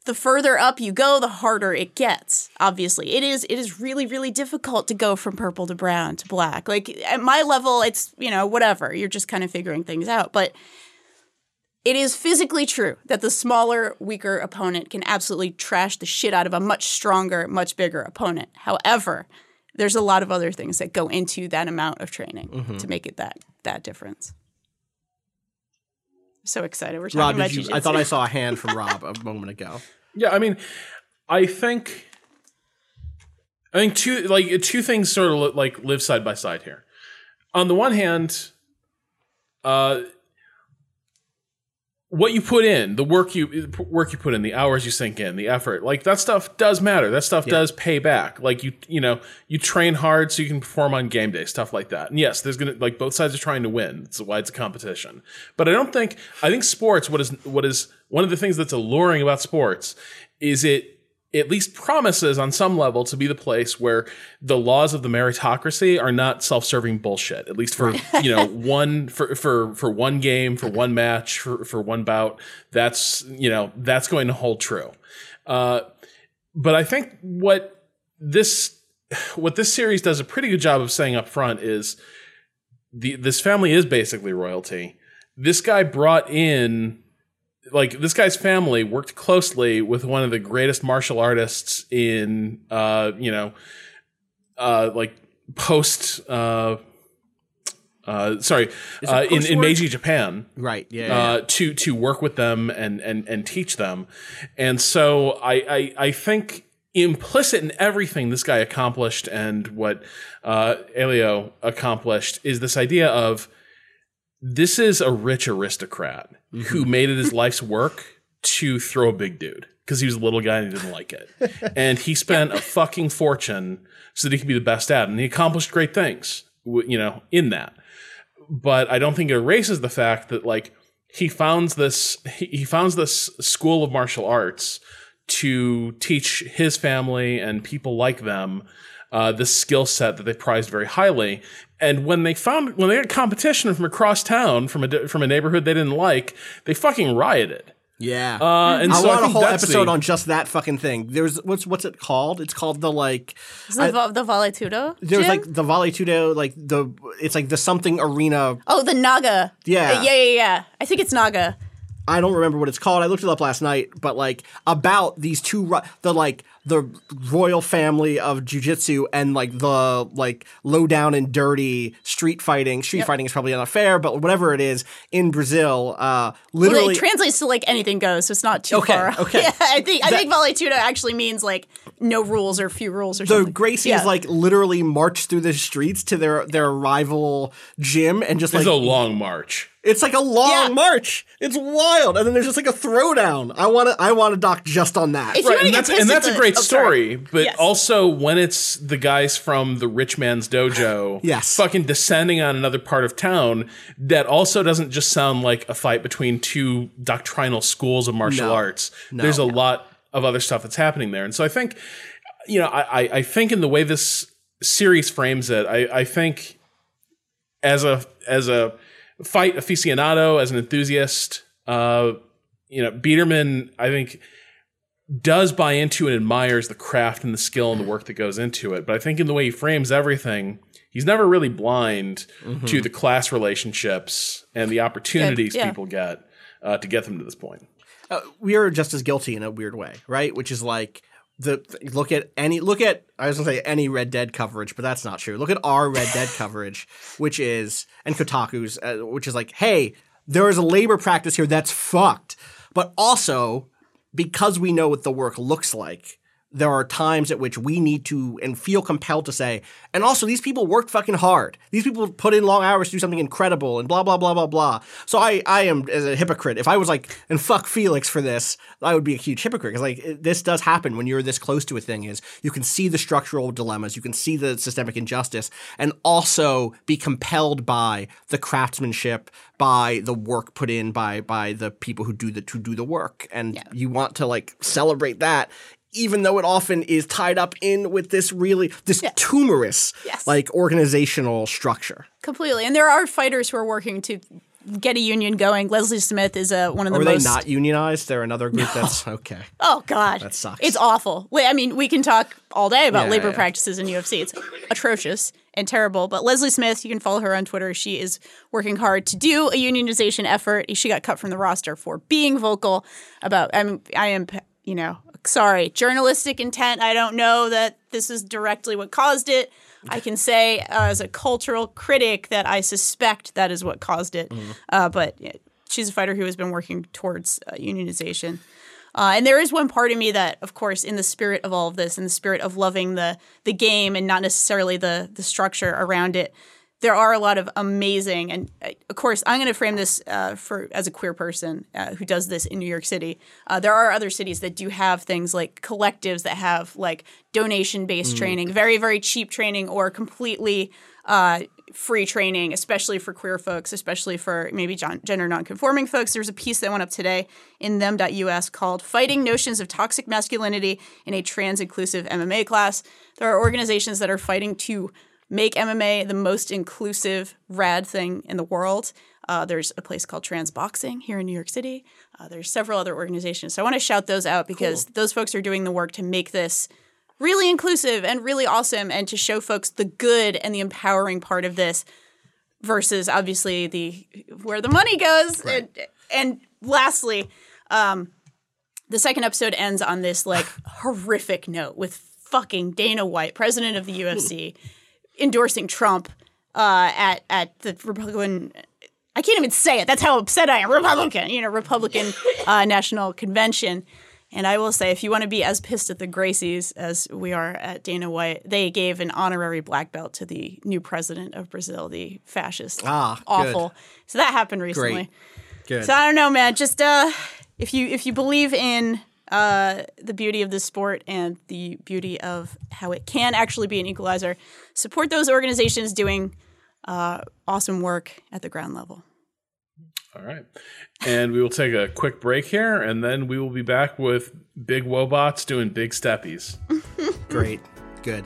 Speaker 3: the further up you go, the harder it gets. Obviously, it is. It is really, really difficult to go from purple to brown to black. Like at my level, it's you know whatever. You're just kind of figuring things out, but. It is physically true that the smaller, weaker opponent can absolutely trash the shit out of a much stronger, much bigger opponent. However, there's a lot of other things that go into that amount of training to make it that that difference. So excited we're talking
Speaker 2: Rob,
Speaker 3: about
Speaker 2: you, I
Speaker 3: jiu-jitsu.
Speaker 2: thought I saw a hand from Rob a moment ago.
Speaker 1: Yeah, I mean, I think, I think two like two things sort of li- like live side by side here. On the one hand, uh, what you put in, the work you work you put in, the hours you sink in, the effort, like that stuff does matter. That stuff does pay back. Like you, you know, you train hard so you can perform on game day, stuff like that. And yes, there's gonna like both sides are trying to win. It's why it's a competition. But I don't think I think sports. What is what is one of the things that's alluring about sports is it at least promises on some level to be the place where the laws of the meritocracy are not self-serving bullshit at least for you know one for for for one game for one match for for one bout that's you know that's going to hold true. Uh but i think what this what this series does a pretty good job of saying up front is the this family is basically royalty. This guy brought in like this guy's family worked closely with one of the greatest martial artists in uh you know uh like post uh uh, sorry, uh, in, in? Meiji Japan,
Speaker 2: Right. Yeah. yeah,
Speaker 1: uh, to to work with them and and and teach them. And so I I, I think implicit in everything this guy accomplished and what uh, Helio accomplished is this idea of this is a rich aristocrat who mm-hmm. made it his life's work to throw a big dude because he was a little guy and he didn't like it. and he spent a fucking fortune so that he could be the best at it. And he accomplished great things, you know, in that. But I don't think it erases the fact that like he founds this he, he founds this school of martial arts to teach his family and people like them uh, this skill set that they prized very highly. And when they found when they got competition from across town from a from a neighborhood they didn't like, they fucking rioted.
Speaker 2: yeah.
Speaker 1: Uh, and
Speaker 2: I
Speaker 1: so
Speaker 2: want a whole episode
Speaker 1: the-
Speaker 2: on just that fucking thing. There's what's what's it called? It's called the like
Speaker 3: Is the, vo- the Vale Tudo?
Speaker 2: there's
Speaker 3: gym?
Speaker 2: like the Vale Tudo, like the it's like the something arena.
Speaker 3: oh the Naga.
Speaker 2: Yeah.
Speaker 3: Uh, yeah, yeah, yeah. I think it's Naga.
Speaker 2: I don't remember what it's called. I looked it up last night, but like about these two the like the royal family of jujitsu and like the like low down and dirty street fighting. Street fighting is probably not fair, but whatever it is in Brazil, uh,
Speaker 3: Well,
Speaker 2: literally
Speaker 3: it translates to like anything goes, so it's not too
Speaker 2: Okay,
Speaker 3: far.
Speaker 2: okay.
Speaker 3: Yeah, I think I
Speaker 2: That-
Speaker 3: think Vale Tudo actually means like no rules or few rules or
Speaker 2: the
Speaker 3: something.
Speaker 2: Gracies
Speaker 3: Yeah.
Speaker 2: like literally march through the streets to their their rival gym and just
Speaker 1: It's
Speaker 2: like
Speaker 1: a long march.
Speaker 2: It's like a long
Speaker 3: Yeah.
Speaker 2: march. It's wild, and then there's just like a throwdown. I want to. I want to dock just on that.
Speaker 3: If you
Speaker 1: Right,
Speaker 3: wanna
Speaker 1: and that's and
Speaker 3: at
Speaker 1: that's a great
Speaker 3: oh, sorry.
Speaker 1: story. But
Speaker 3: Yes.
Speaker 1: also when it's the guys from the rich man's dojo,
Speaker 2: Yes.
Speaker 1: fucking descending on another part of town, that also doesn't just sound like a fight between two doctrinal schools of martial
Speaker 2: No.
Speaker 1: arts. There's a lot of other stuff that's happening there, and so I think, you know, I, I, I think in the way this series frames it, I, I think as a as a fight aficionado, as an enthusiast, uh, you know, Biederman, I think does buy into and admires the craft and the skill and the work that goes into it. But I think in the way he frames everything, he's never really blind to the class relationships and the opportunities
Speaker 3: Yeah.
Speaker 1: people get uh, to get them to this point.
Speaker 2: we are just as guilty in a weird way, right? Which is like the look at any look at I was gonna say any Red Dead coverage, but that's not true. Look at our Red Dead coverage, which is and Kotaku's, uh, which is like, hey, there is a labor practice here that's fucked, but also because we know what the work looks like. There are times at which we need to and feel compelled to say, and also these people worked fucking hard. These people put in long hours to do something incredible and blah blah blah blah blah. So I I am as a hypocrite. If I was like and fuck Felix for this, I would be a huge hypocrite because like this does happen when you're this close to a thing. Is you can see the structural dilemmas, you can see the systemic injustice, and also be compelled by the craftsmanship, by the work put in by by the people who do the to do the work, and you want to like celebrate that. Even though it often is tied up in with this really this tumorous
Speaker 3: Yes.
Speaker 2: like organizational structure.
Speaker 3: completely. And there are fighters who are working to get a union going. Leslie Smith is a, one of the
Speaker 2: are
Speaker 3: most.
Speaker 2: they not unionized? They're another group that's okay.
Speaker 3: Oh God,
Speaker 2: That sucks.
Speaker 3: It's awful. Wait, I mean, we can talk all day about
Speaker 2: Yeah,
Speaker 3: labor
Speaker 2: yeah.
Speaker 3: practices in UFC. It's atrocious and terrible. But Leslie Smith, you can follow her on Twitter. She is working hard to do a unionization effort. She got cut from the roster for being vocal about. I mean, I am, you know, sorry, journalistic intent. I don't know that this is directly what caused it. I can say uh, as a cultural critic that I suspect that is what caused it.
Speaker 2: Mm-hmm.
Speaker 3: Uh, but yeah, she's a fighter who has been working towards uh, unionization. Uh, and there is one part of me that, of course, in the spirit of all of this, in the spirit of loving the the game and not necessarily the the structure around it, there are a lot of amazing and uh, of course I'm going to frame this uh, for as a queer person uh, who does this in New York City. Uh, there are other cities that do have things like collectives that have like donation based training, very very cheap training, or completely uh, free training, especially for queer folks, especially for maybe gender nonconforming folks. There's a piece that went up today in them.us called Fighting Notions of Toxic Masculinity in a Trans Inclusive MMA Class. There are organizations that are fighting to make MMA the most inclusive, rad thing in the world. Uh, there's a place called Trans Boxing here in New York City. Uh, there's several other organizations. So I want to shout those out because those folks are doing the work to make this really inclusive and really awesome and to show folks the good and the empowering part of this versus obviously the where the money goes and, and lastly um the second episode ends on this like horrific note with fucking Dana White president of the UFC endorsing Trump uh, at at the Republican. I can't even say it. That's how upset I am. Republican, you know, Republican uh, National Convention. And I will say, if you want to be as pissed at the Gracies as we are at Dana White, they gave an honorary black belt to the new president of Brazil, the fascist.
Speaker 2: Ah, good.
Speaker 3: awful. So that happened recently.
Speaker 2: Great. Good.
Speaker 3: So I don't know, man. Just uh, if you if you believe in uh, the beauty of this sport and the beauty of how it can actually be an equalizer, support those organizations doing uh, awesome work at the ground level.
Speaker 1: All right. And we will take a quick break here, and then we will be back with big wobots doing big steppies.
Speaker 2: Great. Good.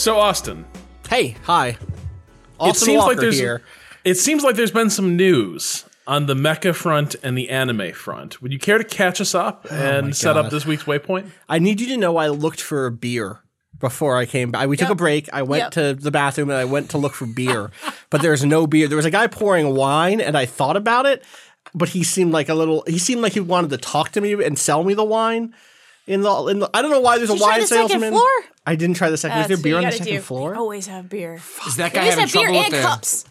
Speaker 1: So, Austin,
Speaker 2: Hey, hi. Austin
Speaker 1: it seems
Speaker 2: Walker
Speaker 1: like there's
Speaker 2: here.
Speaker 1: it seems like there's been some news on the mecha front and the anime front. Would you care to catch us up oh and set up this week's waypoint?
Speaker 2: I need you to know I looked for a beer before I came back. We took a break. I went
Speaker 3: Yep.
Speaker 2: to the bathroom and I went to look for beer, but there's no beer. There was a guy pouring wine and I thought about it, but he seemed like a little, he seemed like he wanted to talk to me and sell me the wine. In the, in the I don't know why there's a
Speaker 3: Did you try
Speaker 2: wine
Speaker 3: the second
Speaker 2: salesman.
Speaker 3: floor?
Speaker 2: I didn't try the second. Is there
Speaker 3: That's
Speaker 2: beer
Speaker 3: what
Speaker 2: on the
Speaker 3: gotta
Speaker 2: second
Speaker 3: do.
Speaker 2: floor?
Speaker 3: Always have beer.
Speaker 4: Is that guy
Speaker 3: Always
Speaker 4: having
Speaker 3: have beer
Speaker 4: trouble
Speaker 3: and
Speaker 4: with the?
Speaker 3: cups.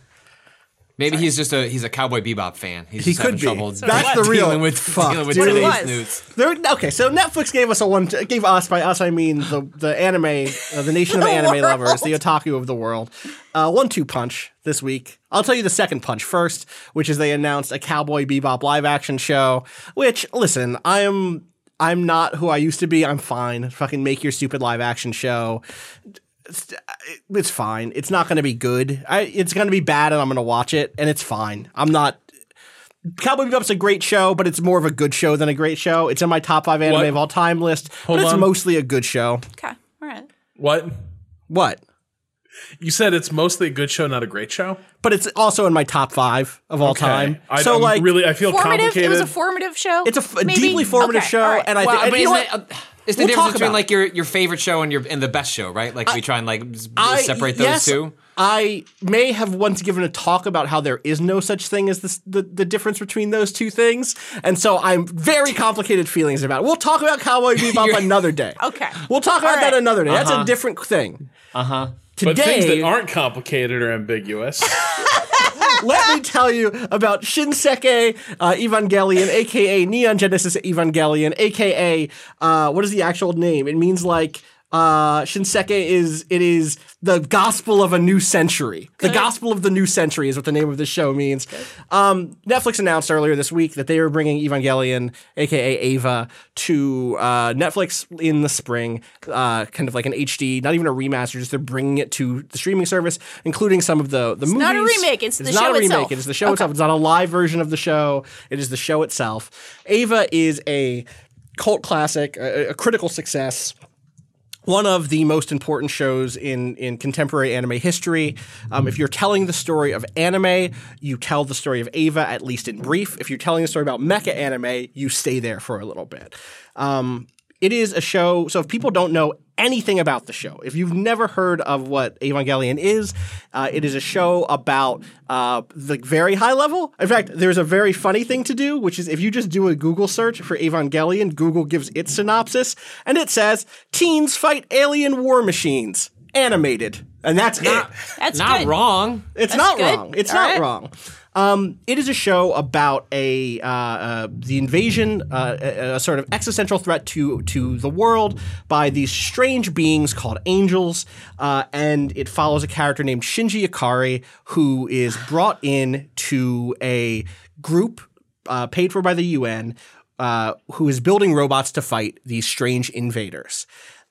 Speaker 4: Maybe he's just a he's a Cowboy Bebop fan. He's
Speaker 2: He
Speaker 4: just
Speaker 2: could
Speaker 4: having
Speaker 2: be.
Speaker 4: trouble.
Speaker 2: That's the real-
Speaker 4: dealing with
Speaker 2: fuck,
Speaker 4: dealing with
Speaker 2: dude.
Speaker 4: today's
Speaker 3: What it was.
Speaker 4: news.
Speaker 2: There, okay, so Netflix gave us a one. Gave us by us, I mean the the anime, uh, the nation of
Speaker 3: The
Speaker 2: anime
Speaker 3: world.
Speaker 2: lovers, the otaku of the world. Uh, one two punch this week. I'll tell you the second punch first, which is they announced a Cowboy Bebop live action show. Which listen, I am. I'm not who I used to be. I'm fine. Fucking make your stupid live action show. It's, it's fine. It's not going to be good. I, it's going to be bad, and I'm going to watch it, and it's fine. I'm not Cowboy Bebop's a great show, but it's more of a good show than a great show. It's in my top five anime
Speaker 1: What?
Speaker 2: of all time list,
Speaker 1: Hold
Speaker 2: but it's
Speaker 1: on.
Speaker 2: mostly a good show.
Speaker 3: Okay, all right.
Speaker 1: What?
Speaker 2: What?
Speaker 1: You said it's mostly a good show, not a great show.
Speaker 2: But it's also in my top five of all
Speaker 1: Okay.
Speaker 2: time.
Speaker 1: I,
Speaker 2: so
Speaker 1: I'm
Speaker 2: like,
Speaker 1: really, I feel
Speaker 3: Formative.
Speaker 1: complicated.
Speaker 3: It was a formative show.
Speaker 2: it's a f-
Speaker 3: maybe?
Speaker 2: deeply formative
Speaker 3: Okay,
Speaker 2: show,
Speaker 3: all right.
Speaker 2: and I
Speaker 4: Well,
Speaker 2: think and
Speaker 4: but
Speaker 2: you
Speaker 4: isn't
Speaker 2: what?
Speaker 4: it, uh, it's the
Speaker 2: We'll
Speaker 4: difference
Speaker 2: talk
Speaker 4: between
Speaker 2: about
Speaker 4: like your your favorite show and your and the best show, right? Like we try and like s-
Speaker 2: I-
Speaker 4: separate those
Speaker 2: yes,
Speaker 4: two.
Speaker 2: I may have once given a talk about how there is no such thing as this, the the difference between those two things, and so I'm very complicated feelings about it. We'll talk about Cowboy Bebop another day.
Speaker 3: Okay.
Speaker 2: We'll talk about
Speaker 3: All
Speaker 2: that another day. That's a different thing.
Speaker 4: Uh huh.
Speaker 1: But things that aren't complicated or ambiguous.
Speaker 2: let me tell you about Shinseiki uh, Evangelion, aka Neon Genesis Evangelion, aka uh, what is the actual name? It means like uh, Shinseiki is it is the gospel of a new century. The gospel of the new century is what the name of this show means. Um, Netflix announced earlier this week that they were bringing Evangelion, aka Eva, to uh, Netflix in the spring, uh, kind of like an HD, not even a remaster, just they're bringing it to the streaming service, including some of the the movies.
Speaker 3: not a remake, it's the
Speaker 2: not
Speaker 3: show
Speaker 2: a remake.
Speaker 3: itself.
Speaker 2: It is the show itself. It's not a live version of the show. It is the show itself. Eva is a cult classic, a, a critical success. One of the most important shows in, in contemporary anime history. Um, if you're telling the story of anime, you tell the story of Eva, at least in brief. If you're telling a story about mecha anime, you stay there for a little bit. Um, it is a show. So if people don't know anything about the show, if you've never heard of what Evangelion is, uh, it is a show about uh, the very high level. In fact, there's a very funny thing to do, which is if you just do a Google search for Evangelion, Google gives its synopsis, and it says teens fight alien war machines, animated, and that's it.
Speaker 3: That's
Speaker 4: Not
Speaker 3: good.
Speaker 4: wrong.
Speaker 2: It's
Speaker 3: That's
Speaker 2: not
Speaker 3: good.
Speaker 2: wrong. It's
Speaker 3: All
Speaker 2: not
Speaker 3: right.
Speaker 2: wrong. Um, it is a show about a uh, uh, the invasion, uh, a, a sort of existential threat to to the world by these strange beings called angels, uh, and it follows a character named Shinji Ikari who is brought in to a group uh, paid for by the UN uh, who is building robots to fight these strange invaders.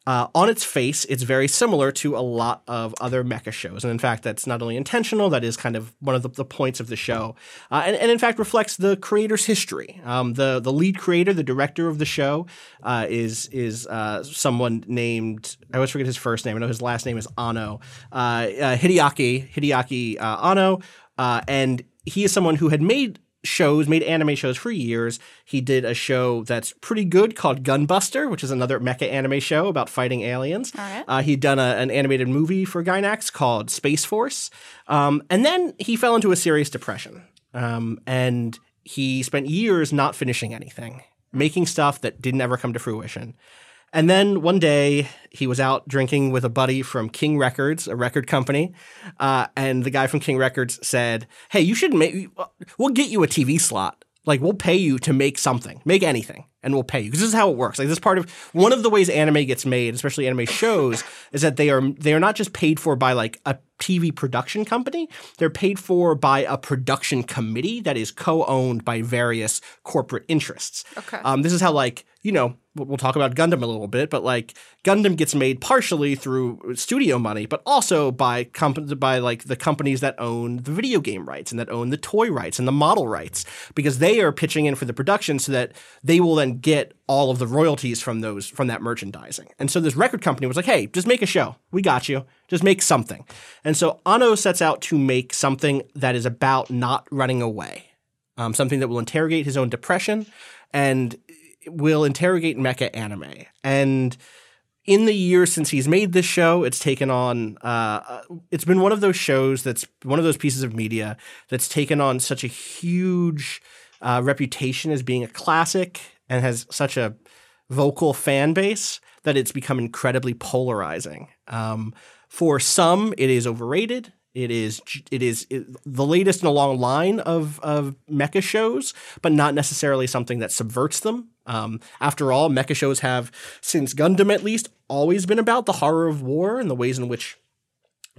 Speaker 2: Uh, on its face, it's very similar to a lot of other mecha shows. And in fact, that's not only intentional, that is kind of one of the, the points of the show. Uh, and, and in fact, reflects the creator's history. Um, the, the lead creator, the director of the show, uh, is, is uh, someone named, I always forget his first name. I know his last name is Anno. Uh, uh, Hideaki, Hideaki Anno. and he is someone who had made shows, made anime shows for years. He did a show that's pretty good called Gunbuster, which is another mecha anime show about fighting aliens.
Speaker 3: right.
Speaker 2: Uh, he'd done a, an animated movie for Gainax called Space Force. Um, and then he fell into a serious depression. Um, and he spent years not finishing anything, making stuff that didn't ever come to fruition. And then one day he was out drinking with a buddy from King Records, a record company, uh, and the guy from King Records said, "Hey, you should make. We'll get you a TV slot. Like we'll pay you to make something, make anything, and we'll pay you because this is how it works. Like this part of one of the ways anime gets made, especially anime shows, is that they are they are not just paid for by like a TV production company. They're paid for by a production committee that is co-owned by various corporate interests.
Speaker 3: Okay.
Speaker 2: Um, this is how like you know we'll talk about Gundam a little bit, but like Gundam gets made partially through studio money, but also by comp- by like the companies that own the video game rights and that own the toy rights and the model rights because they are pitching in for the production so that they will then get all of the royalties from those from that merchandising. And so this record company was like, "Hey, just make a show. We got you. Just make something." And so Anno sets out to make something that is about not running away. Um, something that will interrogate his own depression and will interrogate mecha anime. And in the years since he's made this show, it's taken on. Uh, it's been one of those shows that's one of those pieces of media that's taken on such a huge uh, reputation as being a classic and has such a vocal fan base that it's become incredibly polarizing. Um, for some, it is overrated. It is it is the latest in a long line of of mecha shows, but not necessarily something that subverts them. Um, after all, mecha shows have, since Gundam at least, always been about the horror of war and the ways in which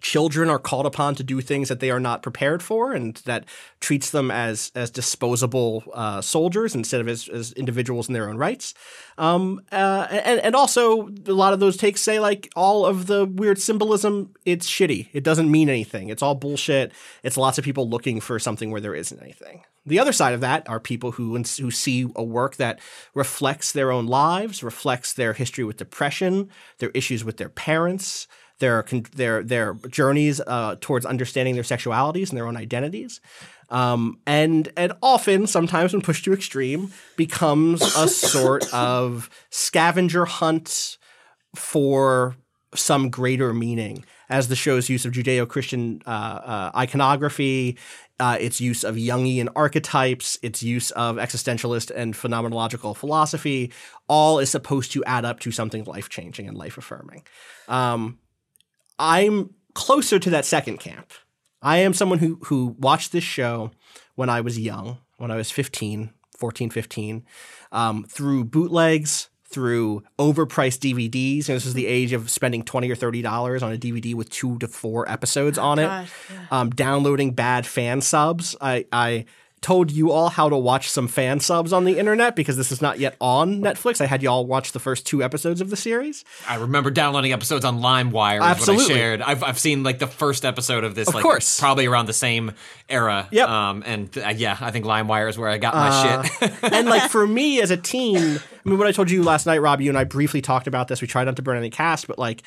Speaker 2: children are called upon to do things that they are not prepared for and that treats them as as disposable uh, soldiers instead of as, as individuals in their own rights. Um, uh, and, and also a lot of those takes say like all of the weird symbolism it's shitty. It doesn't mean anything. It's all bullshit. It's lots of people looking for something where there isn't anything. The other side of that are people who who see a work that reflects their own lives reflects their history with depression their issues with their parents their their their journeys uh, towards understanding their sexualities and their own identities. Um, and and often, sometimes when pushed to extreme, becomes a sort of scavenger hunt for some greater meaning, as the show's use of Judeo-Christian uh, uh, iconography, uh, its use of Jungian archetypes, its use of existentialist and phenomenological philosophy, all is supposed to add up to something life-changing and life-affirming. Um, I'm closer to that second camp. I am someone who who watched this show when I was young, when I was 15, 14, 15, um, through bootlegs, through overpriced DVDs. And this was the age of spending 20 or $30 on a DVD with two to four episodes on it.
Speaker 3: gosh,
Speaker 2: Um, downloading bad fan subs. I, I told you all how to watch some fan subs on the internet because this is not yet on Netflix. I had you all watch the first two episodes of the series.
Speaker 4: I remember downloading episodes on LimeWire. Is what I
Speaker 2: Absolutely.
Speaker 4: shared. I've I've seen like the first episode of this.
Speaker 2: Of
Speaker 4: like,
Speaker 2: course.
Speaker 4: probably around the same era.
Speaker 2: Yep.
Speaker 4: Um, and uh, yeah, I think LimeWire is where I got my shit.
Speaker 2: and like for me as a teen, I mean, what I told you last night, Rob, you and I briefly talked about this. We tried not to burn any cast, but like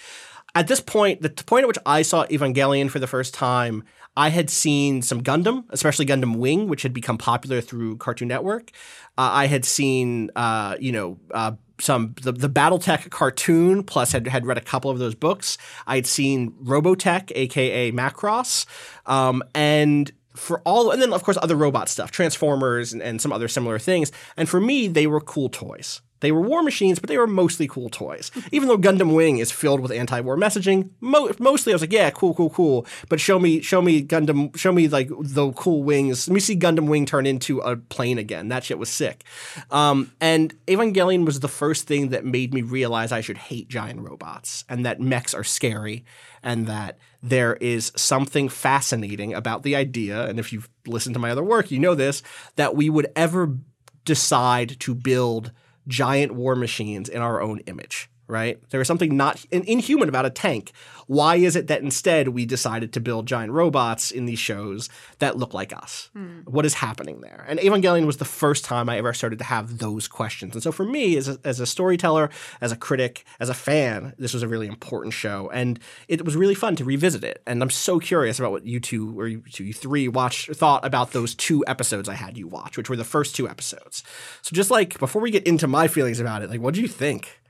Speaker 2: at this point, the point at which I saw Evangelion for the first time, I had seen some Gundam, especially Gundam Wing, which had become popular through Cartoon Network. Uh, I had seen, uh, you know, uh, some the, the BattleTech cartoon, plus had had read a couple of those books. I'd seen Robotech, aka Macross, um, and for all, and then of course other robot stuff, Transformers, and, and some other similar things. And for me, they were cool toys. They were war machines, but they were mostly cool toys. Even though Gundam Wing is filled with anti-war messaging, mo- mostly I was like, yeah, cool, cool, cool. But show me, show me Gundam, show me like the cool wings. Let me see Gundam Wing turn into a plane again. That shit was sick. Um, and Evangelion was the first thing that made me realize I should hate giant robots and that mechs are scary and that there is something fascinating about the idea. And if you've listened to my other work, you know this that we would ever decide to build giant war machines in our own image? Right? There is something not in- inhuman about a tank. Why is it that instead we decided to build giant robots in these shows that look like us? Hmm. What is happening there? And Evangelion was the first time I ever started to have those questions. And so for me, as a, as a storyteller, as a critic, as a fan, this was a really important show. And it was really fun to revisit it. And I'm so curious about what you two or you two, you three watched thought about those two episodes I had you watch, which were the first two episodes. So just like before we get into my feelings about it, like what do you think?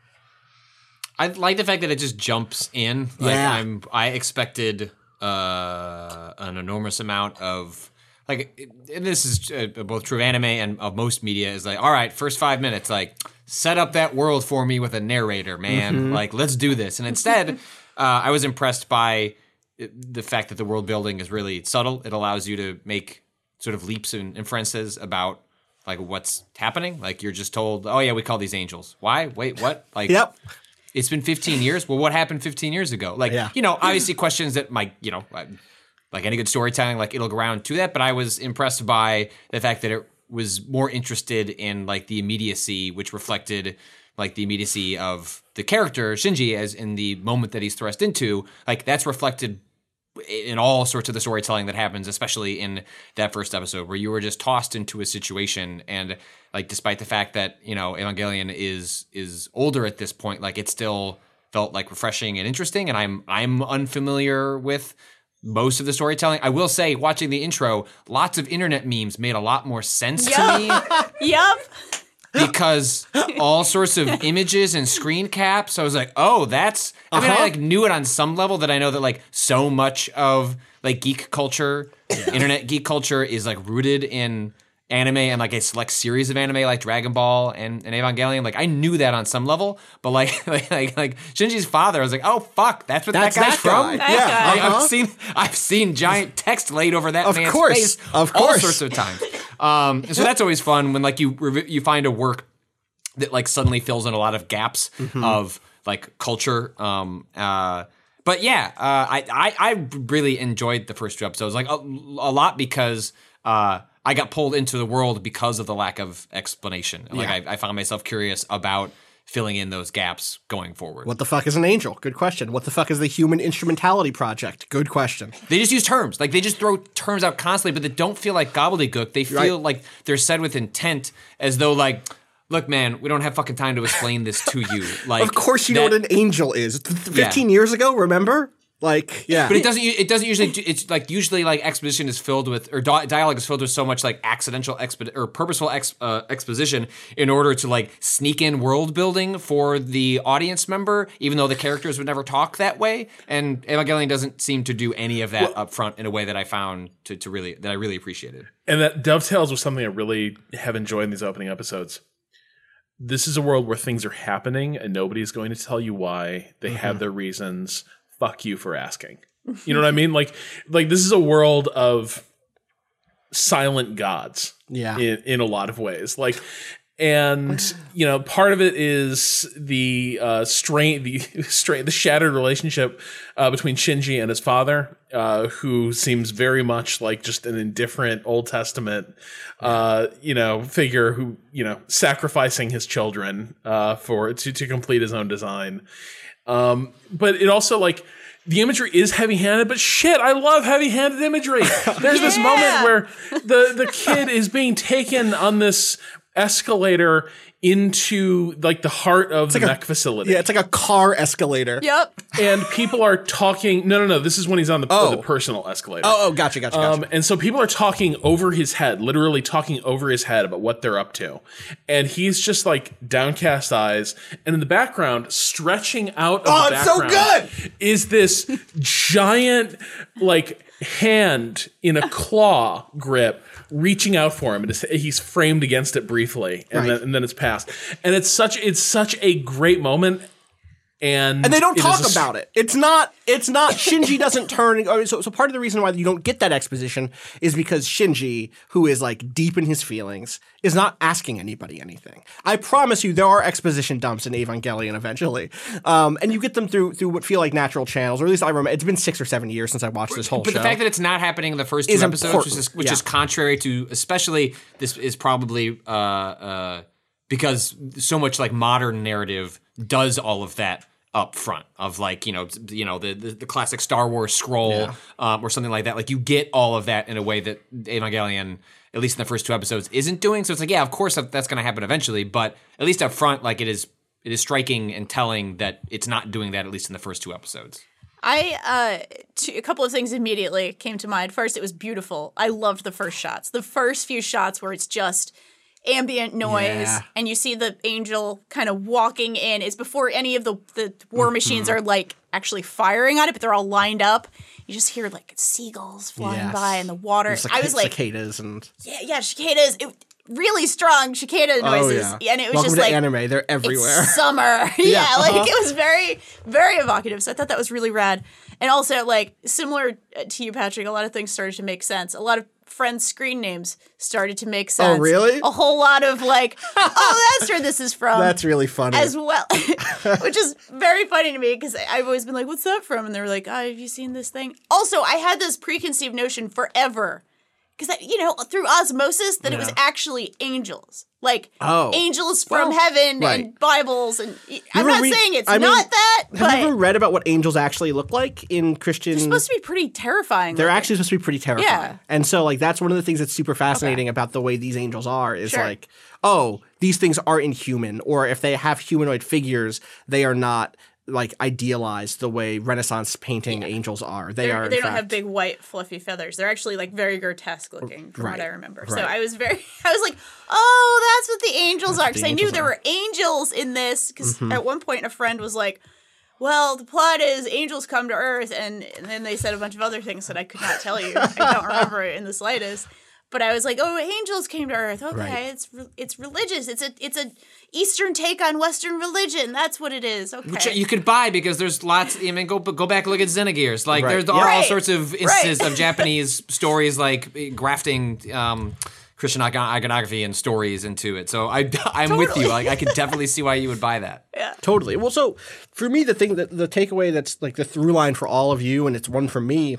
Speaker 4: I like the fact that it just jumps in. Like
Speaker 2: Yeah.
Speaker 4: I'm I expected uh, an enormous amount of like and this is uh, both true of anime and of most media is like all right, first 5 minutes like set up that world for me with a narrator, man. Like let's do this. And instead uh, I was impressed by the fact that the world building is really subtle. It allows you to make sort of leaps and inferences about like what's happening. Like you're just told, "Oh yeah, we call these angels." Why? Wait, what? Like
Speaker 2: Yep.
Speaker 4: It's been 15 years. Well, what happened 15 years ago? Like,
Speaker 2: Yeah.
Speaker 4: you know, obviously questions that might, you know, like- like any good storytelling, like it'll go around to that. But I was impressed by the fact that it was more interested in like the immediacy, which reflected like the immediacy of the character Shinji as in the moment that he's thrust into. Like that's reflected in all sorts of the storytelling that happens, especially in that first episode where you were just tossed into a situation and like despite the fact that, you know, Evangelion is is older at this point, like it still felt like refreshing and interesting and I'm I'm unfamiliar with most of the storytelling. I will say watching the intro, lots of internet memes made a lot more sense to me
Speaker 3: Yup.
Speaker 4: Because all sorts of images and screen caps. I was like, oh, that's. I mean, I
Speaker 2: Uh-huh.
Speaker 4: like knew it on some level that I know that like so much of like geek culture, internet geek culture is like rooted in anime and like a select series of anime like Dragon Ball and, and Evangelion. Like I knew that on some level, but like like like, like Shinji's father, I was like, oh fuck, that's what
Speaker 2: That's
Speaker 4: that guy's
Speaker 2: that guy.
Speaker 4: from.
Speaker 3: That
Speaker 2: Yeah,
Speaker 3: guy.
Speaker 4: I,
Speaker 2: uh-huh.
Speaker 4: I've seen I've seen giant text laid over that
Speaker 2: Of
Speaker 4: man's
Speaker 2: course.
Speaker 4: face
Speaker 2: Of
Speaker 4: all
Speaker 2: course.
Speaker 4: sorts of times. Um, and so that's always fun when like you you find a work that like suddenly fills in a lot of gaps
Speaker 2: Mm-hmm.
Speaker 4: of like culture. Um, uh, but yeah, uh, I, I I really enjoyed the first two episodes like a, a lot because uh, I got pulled into the world because of the lack of explanation. Like
Speaker 2: Yeah.
Speaker 4: I, I found myself curious about filling in those gaps going forward.
Speaker 2: What the fuck is an angel? Good question. What the fuck is the Human Instrumentality Project? Good question.
Speaker 4: They just use terms. Like they just throw terms out constantly, but they don't feel like gobbledygook. They feel
Speaker 2: Right.
Speaker 4: like they're said with intent, as though like, look, man, we don't have fucking time to explain this to you. Like,
Speaker 2: Of course, you know what an angel is. Fifteen years ago, remember? Like, yeah.
Speaker 4: But it doesn't. It doesn't usually. It's like usually like exposition is filled with or di- dialogue is filled with so much like accidental expo- or purposeful ex- uh, exposition in order to like sneak in world building for the audience member, even though the characters would never talk that way. And Evangelion doesn't seem to do any of that up front in a way that I found to, to really that I really appreciated.
Speaker 1: And that dovetails with something I really have enjoyed in these opening episodes. This is a world where things are happening and nobody's going to tell you why. They have their reasons. Fuck you for asking. You know what I mean? Like like this is a world of silent gods.
Speaker 2: Yeah.
Speaker 1: In in a lot of ways. Like and you know part of it is the uh, strain the strain the shattered relationship uh, between Shinji and his father uh, who seems very much like just an indifferent Old Testament uh, you know figure who you know sacrificing his children uh, for to to complete his own design um, but it also like the imagery is heavy-handed, but shit, I love heavy-handed imagery. There's this moment where the the kid is being taken on this escalator into like the heart of the
Speaker 2: like a-
Speaker 1: mech facility.
Speaker 2: yeah, it's like a car escalator.
Speaker 3: Yep.
Speaker 1: and people are talking. No, no, no. This is when he's on the,
Speaker 2: Oh.
Speaker 1: the personal escalator.
Speaker 2: Oh, oh, gotcha, gotcha, gotcha.
Speaker 1: Um, and so people are talking over his head, literally talking over his head about what they're up to. And he's just like downcast eyes. And in the background, stretching out of
Speaker 2: Oh,
Speaker 1: the
Speaker 2: it's so good!
Speaker 1: is this giant like hand in a claw grip reaching out for him and he's framed against it briefly and,
Speaker 2: Right.
Speaker 1: then, and then it's passed and it's such it's such a great moment and
Speaker 2: and they don't talk
Speaker 1: a s-
Speaker 2: about it. It's not. It's not. Shinji doesn't turn. So, so part of the reason why you don't get that exposition is because Shinji, who is like deep in his feelings, is not asking anybody anything. I promise you, there are exposition dumps in Evangelion eventually, um, and you get them through through what feel like natural channels. Or at least I remember. It's been six or seven years since I watched this whole show.
Speaker 4: But
Speaker 2: show.
Speaker 4: the fact that it's not happening in the first two
Speaker 2: Is
Speaker 4: episodes, which is which
Speaker 2: yeah.
Speaker 4: is contrary to, especially this is probably uh, uh, because so much like modern narrative does all of that up front of like you know you know the the, the classic Star Wars scroll um, or something like that. Like you get all of that in a way that Evangelion. At least in the first two episodes, isn't doing so. It's like, yeah, of course that's going to happen eventually, but at least up front, like it is, it is striking and telling that it's not doing that. At least in the first two episodes.
Speaker 3: I uh two, a couple of things immediately came to mind. First, it was beautiful. I loved the first shots. The first few shots where it's just ambient noise
Speaker 2: Yeah.
Speaker 3: and you see the angel kind of walking in. is before any of the the war machines are like actually firing on it, but they're all lined up. You just hear like seagulls flying
Speaker 2: Yes.
Speaker 3: by in the water.
Speaker 2: Cic-
Speaker 3: I was like,
Speaker 2: cicadas and
Speaker 3: yeah, yeah, cicadas. It, really strong cicada noises,
Speaker 2: oh yeah,
Speaker 3: and it was
Speaker 2: Welcome
Speaker 3: just like
Speaker 2: anime. They're everywhere.
Speaker 3: summer. yeah,
Speaker 2: uh-huh.
Speaker 3: like it was very, very evocative. So I thought that was really rad. And also, like similar to you, Patrick, a lot of things started to make sense. A lot of friends' screen names started to make oh, sense.
Speaker 2: Oh, really?
Speaker 3: A whole lot of like, oh, that's where this is from.
Speaker 2: That's really funny.
Speaker 3: as well, which is very funny to me because I've always been like, "What's that from?" And they were like, oh, "Have you seen this thing?" Also, I had this preconceived notion forever because you know through osmosis that it was actually angels, like
Speaker 2: Oh.
Speaker 3: angels from
Speaker 2: Well,
Speaker 3: heaven
Speaker 2: right.
Speaker 3: and Bibles, and I'm not
Speaker 2: read-
Speaker 3: saying it's
Speaker 2: I mean,
Speaker 3: not that,
Speaker 2: Have
Speaker 3: but
Speaker 2: you ever read about what angels actually look like in Christian?
Speaker 3: they're supposed to be pretty terrifying.
Speaker 2: they're
Speaker 3: looking.
Speaker 2: actually supposed to be pretty terrifying.
Speaker 3: Yeah.
Speaker 2: And so like that's one of the things that's super fascinating about the way these angels are is
Speaker 3: Sure.
Speaker 2: like, oh, these things are inhuman, or if they have humanoid figures, they are not like idealized the way Renaissance painting angels are. They
Speaker 3: They're-
Speaker 2: are
Speaker 3: they don't
Speaker 2: fact-
Speaker 3: have big white fluffy feathers. They're actually like very grotesque looking, from
Speaker 2: Right,
Speaker 3: what I remember. So. I was very, I was like, oh, that's what the angels are, because I knew there
Speaker 2: are. Mm-hmm.
Speaker 3: were angels in this. Because at one point, a friend was like, well, the plot is angels come to Earth, and, and then they said a bunch of other things that I could not tell you. I don't remember it in the slightest. But I was like, "Oh, angels came to Earth. Okay,
Speaker 2: Right.
Speaker 3: it's re- it's religious. It's a it's a Eastern take on Western religion. That's what it is. Okay,
Speaker 4: Which you could buy because there's lots. I mean, go go back look at Xenogears. Like
Speaker 2: Right.
Speaker 4: there's are
Speaker 2: Yeah.
Speaker 4: all
Speaker 3: Right.
Speaker 4: sorts of instances
Speaker 3: Right.
Speaker 4: of Japanese stories like grafting um, Christian iconography and stories into it. So I I'm with you. Like I could definitely see why you would buy that.
Speaker 2: Yeah, Totally. Well, so for me, the thing that the takeaway that's like the through line for all of you, and it's one for me.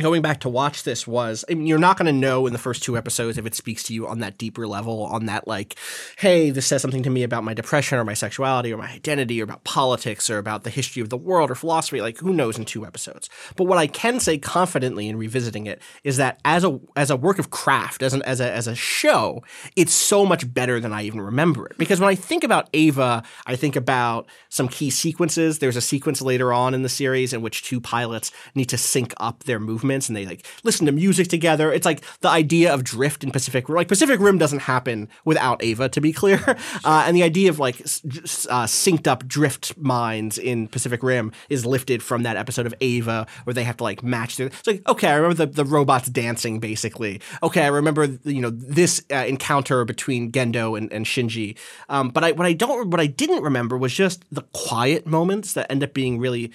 Speaker 2: Going back to watch this was, I mean, you're not going to know in the first two episodes if it speaks to you on that deeper level, on that like, hey, this says something to me about my depression or my sexuality or my identity or about politics or about the history of the world or philosophy. Like, who knows in two episodes? But what I can say confidently in revisiting it is that as a as a work of craft, as an as a as a show, it's so much better than I even remember it. Because when I think about Eva, I think about some key sequences. There's a sequence later on in the series in which two pilots need to sync up their movements and they like listen to music together. It's like the idea of drift in Pacific Rim. Like Pacific Rim doesn't happen without Eva, to be clear. Uh, and the idea of like uh, synced up drift minds in Pacific Rim is lifted from that episode of Eva where they have to like match their. It's like okay, I remember the, the robots dancing basically. Okay, I remember you know this uh, encounter between Gendo and, and Shinji. Um, but I what I don't what I didn't remember was just the quiet moments that end up being really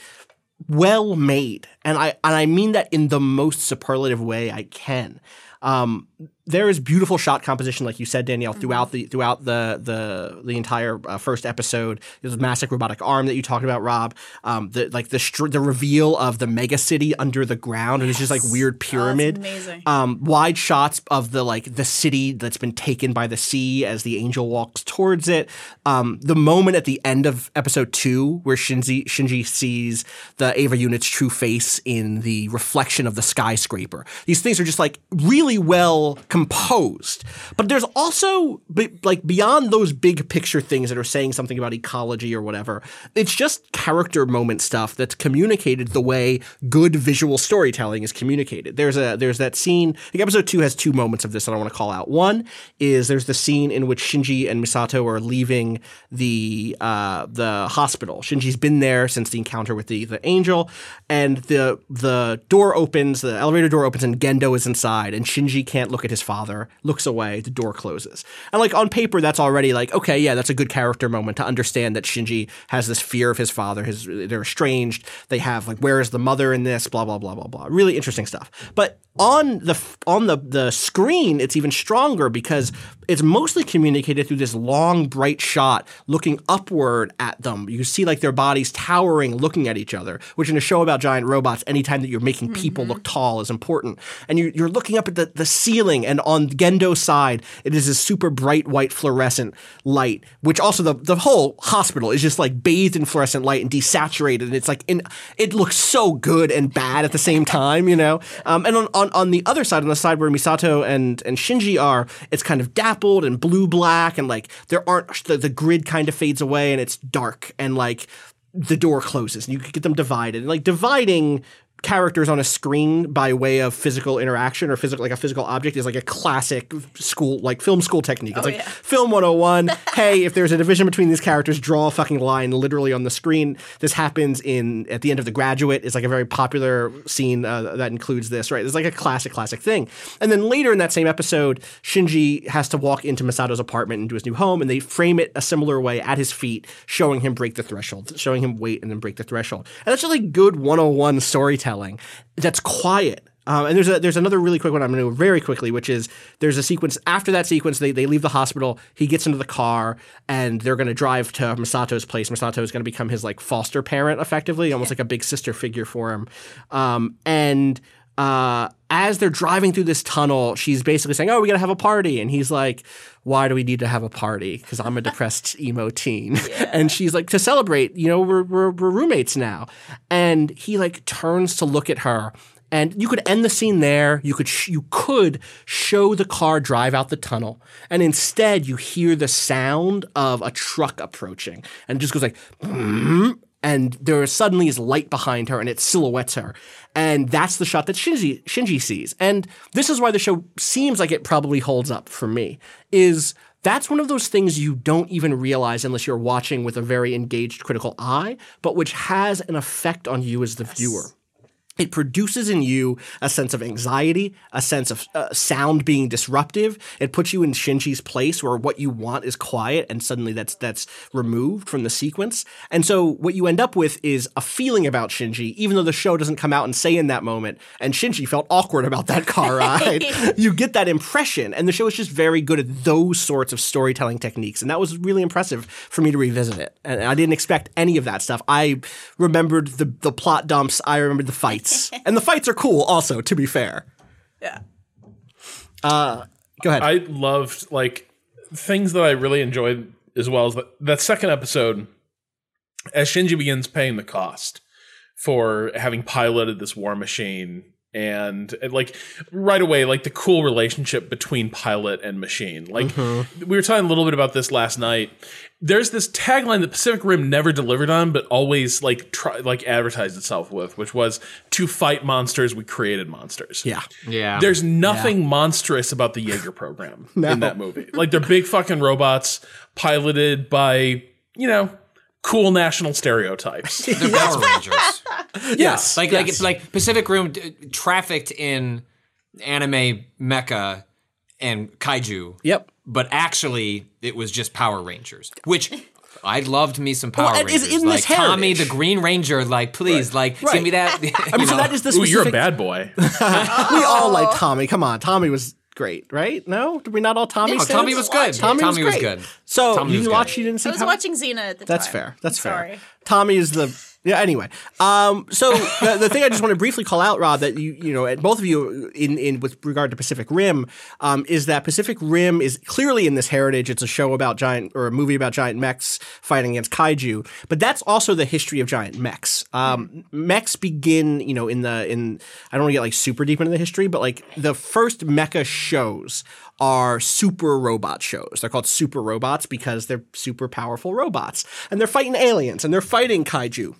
Speaker 2: well made. And i and i mean that in the most superlative way i can. Um, there is beautiful shot composition, like you said, Danielle, throughout the throughout the the the entire uh, first episode. There's a massive robotic arm that you talked about, Rob. Um, the like the str- the reveal of the mega city under the ground, and it's just like weird pyramid.
Speaker 3: amazing.
Speaker 2: Um, wide shots of the like the city that's been taken by the sea as the angel walks towards it. Um, the moment at the end of episode two where Shinji Shinji sees the Eva unit's true face in the reflection of the skyscraper. These things are just like really well composed. But there's also like beyond those big picture things that are saying something about ecology or whatever. It's just character moment stuff that's communicated the way good visual storytelling is communicated. There's a there's that scene. Like episode two has two moments of this that I want to call out. One is there's the scene in which Shinji and Misato are leaving the uh, the hospital. Shinji's been there since the encounter with the the angel, and the the door opens, the elevator door opens, and Gendo is inside, and Shinji can't look at his father, looks away, the door closes. And like on paper, that's already like, okay, yeah, that's a good character moment to understand that Shinji has this fear of his father, his they're estranged, they have like where is the mother in this, blah, blah, blah, blah, blah. Really interesting stuff. But on the on the the screen, it's even stronger because it's mostly communicated through this long, bright shot looking upward at them. You see like their bodies towering, looking at each other. Which in a show about giant robots, anytime that you're making people mm-hmm. look tall is important. And you, you're looking up at the, the ceiling, and on Gendo's side, it is this super bright white fluorescent light, which also the the whole hospital is just like bathed in fluorescent light and desaturated. And it's like in it looks so good and bad at the same time, you know. Um, and on, on on the other side, on the side where Misato and and Shinji are, it's kind of dappled and blue black, and like there aren't the, the grid kind of fades away, and it's dark, and like the door closes, and you could get them divided. Like dividing characters on a screen by way of physical interaction or physical like a physical object is like a classic school like film school technique. It's like
Speaker 3: yeah.
Speaker 2: film 101. hey, if there's a division between these characters, draw a fucking line literally on the screen. This happens in at the end of The Graduate. It's like a very popular scene uh, that includes this, right? It's like a classic classic thing. And then later in that same episode, Shinji has to walk into Misato's apartment into his new home and they frame it a similar way at his feet, showing him break the threshold, showing him wait and then break the threshold. And that's just like good 101 storytelling that's quiet. Um, and there's a there's another really quick one I'm going to do very quickly, which is there's a sequence after that sequence they they leave the hospital. He gets into the car and they're going to drive to Misato's place. Misato is going to become his like foster parent, effectively, almost like a big sister figure for him. Um, and uh, as they're driving through this tunnel, she's basically saying, "Oh, we got to have a party," and he's like, "Why do we need to have a party? Because I'm a depressed emo teen." And she's like, "To celebrate, you know, we're, we're we're roommates now." And he like turns to look at her, and you could end the scene there. You could sh- you could show the car drive out the tunnel, and instead you hear the sound of a truck approaching, and it just goes like. And there suddenly is light behind her and it silhouettes her. And that's the shot that Shinji, Shinji sees. And this is why the show seems like it probably holds up for me, is that's one of those things you don't even realize unless you're watching with a very engaged critical eye, but which has an effect on you as the viewer. It produces in you a sense of anxiety, a sense of uh, sound being disruptive. It puts you in Shinji's place where what you want is quiet, and suddenly that's that's removed from the sequence. And so what you end up with is a feeling about Shinji, even though the show doesn't come out and say in that moment. And Shinji felt awkward about that car ride. you get that impression, and the show is just very good at those sorts of storytelling techniques, and that was really impressive for me to revisit it. And I didn't expect any of that stuff. I remembered the the plot dumps. I remembered the fights, and the fights are cool. Also, to be fair,
Speaker 3: Yeah.
Speaker 2: Uh, go ahead.
Speaker 1: I loved like things that I really enjoyed as well as that, that second episode as Shinji begins paying the cost for having piloted this war machine and, and, like right away like the cool relationship between pilot and machine like mm-hmm. we were talking a little bit about this last night there's this tagline that Pacific Rim never delivered on but always like try like advertised itself with which was to fight monsters we created monsters
Speaker 2: yeah.
Speaker 4: Yeah.
Speaker 1: there's nothing monstrous about the Jaeger program in that movie. Like they're big fucking robots piloted by, you know, cool national stereotypes.
Speaker 4: They're Power Rangers.
Speaker 2: Yes.
Speaker 4: Like
Speaker 2: yes.
Speaker 4: like it's like Pacific Rim d- trafficked in anime mecha and kaiju.
Speaker 2: Yep.
Speaker 4: But actually, it was just Power Rangers, which. I loved me some Power
Speaker 2: Well, and is
Speaker 4: Rangers.
Speaker 2: in
Speaker 4: like
Speaker 2: this
Speaker 4: Tommy the Green Ranger, like please, like
Speaker 2: Right.
Speaker 4: give me that.
Speaker 2: I mean,
Speaker 4: you
Speaker 2: so
Speaker 4: know.
Speaker 2: that is the
Speaker 1: Ooh, you're a bad boy.
Speaker 2: we all like Tommy. Come on, Tommy was great, right? No, did we not all Tommy?
Speaker 4: No. Tommy was good.
Speaker 2: Tommy,
Speaker 4: Tommy
Speaker 2: was,
Speaker 4: was good.
Speaker 2: So
Speaker 4: Tommy
Speaker 2: you
Speaker 4: was good.
Speaker 2: watched? You didn't see?
Speaker 3: I was
Speaker 2: Tommy?
Speaker 3: watching Xena at the time.
Speaker 2: That's
Speaker 3: time.
Speaker 2: fair. That's fair.
Speaker 3: Sorry.
Speaker 2: Tommy is the yeah. Anyway, um, so the, the thing I just want to briefly call out, Rob, that you you know, both of you in in with regard to Pacific Rim, um, is that Pacific Rim is clearly in this heritage. It's a show about giant or a movie about giant mechs fighting against kaiju, but that's also the history of giant mechs. Um, mechs begin, you know, in the in I don't want to get like super deep into the history, but like the first mecha shows are super robot shows. They're called super robots because they're super powerful robots. And they're fighting aliens and they're fighting kaiju.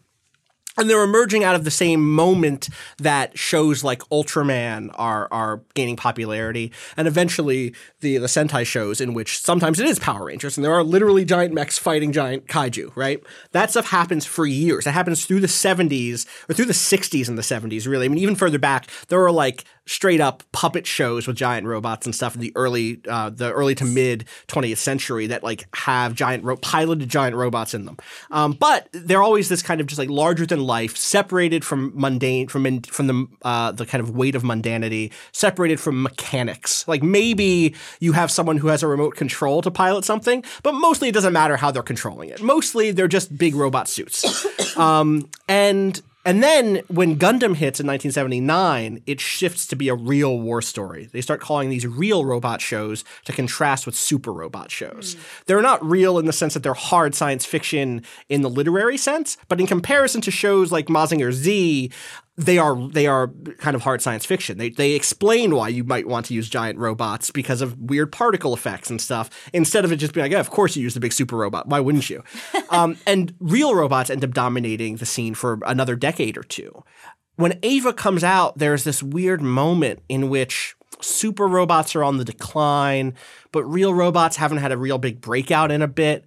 Speaker 2: And they're emerging out of the same moment that shows like Ultraman are are gaining popularity, and eventually the the Sentai shows in which sometimes it is Power Rangers, and there are literally giant mechs fighting giant kaiju. Right, that stuff happens for years. It happens through the '70s or through the '60s and the '70s. Really, I mean, even further back, there were like straight up puppet shows with giant robots and stuff in the early uh, the early to mid 20th century that like have giant ro- piloted giant robots in them. Um, but they're always this kind of just like larger than life, separated from mundane from in, from the uh, the kind of weight of mundanity, separated from mechanics. Like maybe you have someone who has a remote control to pilot something, but mostly it doesn't matter how they're controlling it. Mostly they're just big robot suits. um, and and then when Gundam hits in 1979, it shifts to be a real war story. They start calling these real robot shows to contrast with super robot shows. Hmm. They're not real in the sense that they're hard science fiction in the literary sense, but in comparison to shows like Mazinger Z, they are they are kind of hard science fiction. They they explain why you might want to use giant robots because of weird particle effects and stuff. Instead of it just being like, yeah, of course you use the big super robot. Why wouldn't you? um, and real robots end up dominating the scene for another decade or two. When Eva comes out, there's this weird moment in which super robots are on the decline, but real robots haven't had a real big breakout in a bit.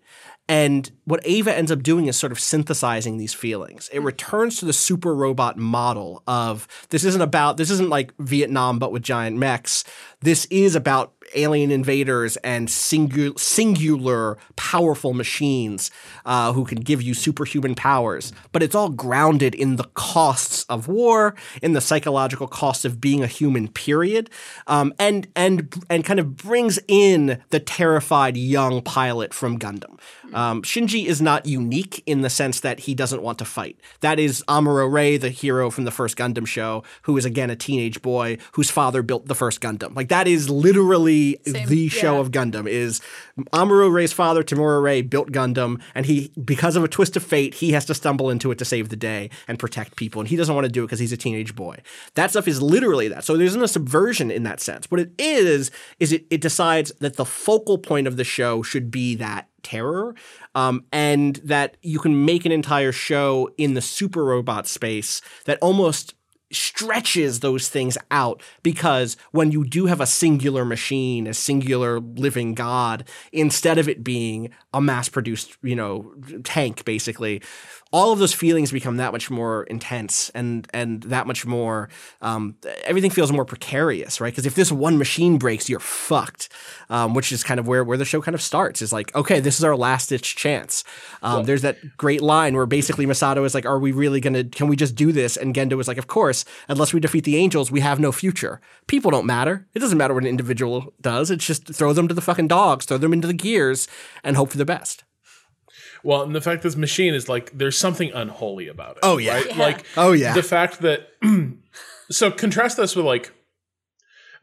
Speaker 2: And what Eva ends up doing is sort of synthesizing these feelings. It returns to the super robot model of this isn't about, this isn't like Vietnam, but with giant mechs. This is about alien invaders and singu- singular powerful machines uh, who can give you superhuman powers. But it's all grounded in the costs of war, in the psychological cost of being a human, period, um, and and and kind of brings in the terrified young pilot from Gundam. Um, Shinji is not unique in the sense that he doesn't want to fight. That is Amuro Ray, the hero from the first Gundam show, who is again a teenage boy whose father built the first Gundam. Like that is literally
Speaker 3: Same,
Speaker 2: the show
Speaker 3: yeah.
Speaker 2: of Gundam. Is Amuro Ray's father, Tamura Ray, built Gundam, and he, because of a twist of fate, he has to stumble into it to save the day and protect people, and he doesn't want to do it because he's a teenage boy. That stuff is literally that. So there isn't a subversion in that sense. What it is is it it decides that the focal point of the show should be that terror um, and that you can make an entire show in the super robot space that almost stretches those things out because when you do have a singular machine, a singular living god, instead of it being a mass produced, you know, tank basically, all of those feelings become that much more intense and and that much more um, everything feels more precarious right? Because if this one machine breaks you're fucked um, which is kind of where where the show kind of starts. Is like okay this is our last ditch chance. Um, there's that great line where basically Misato is like are we really gonna can we just do this? And Gendo is like of course unless we defeat the angels we have no future. People don't matter. It doesn't matter what an individual does. It's just throw them to the fucking dogs throw them into the gears and hope for the best
Speaker 1: Well, and the fact this machine is like there's something unholy about it.
Speaker 2: Oh, yeah.
Speaker 1: right?
Speaker 3: Yeah.
Speaker 1: Like
Speaker 2: Oh, yeah.
Speaker 1: the fact that so contrast this with like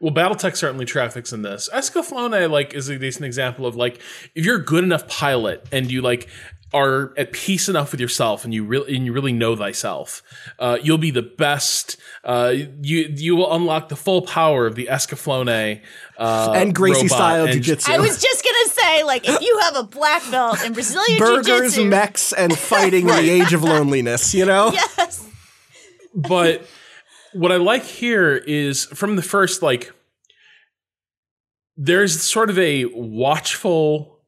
Speaker 1: well, BattleTech certainly traffics in this. Escaflowne like is a decent example of like if you're a good enough pilot and you like are at peace enough with yourself and you really and you really know thyself, uh, you'll be the best. Uh, you you will unlock the full power of the Escaflowne uh,
Speaker 2: and Gracie
Speaker 1: robot
Speaker 2: style
Speaker 1: and-
Speaker 2: jiu-jitsu
Speaker 3: I was just gonna say, like, if you have a black belt in Brazilian
Speaker 2: burgers,
Speaker 3: jiu-jitsu,
Speaker 2: mechs, and fighting in the age of loneliness. You know,
Speaker 3: yes,
Speaker 1: but what I like here is from the first, like, there's sort of a watchful,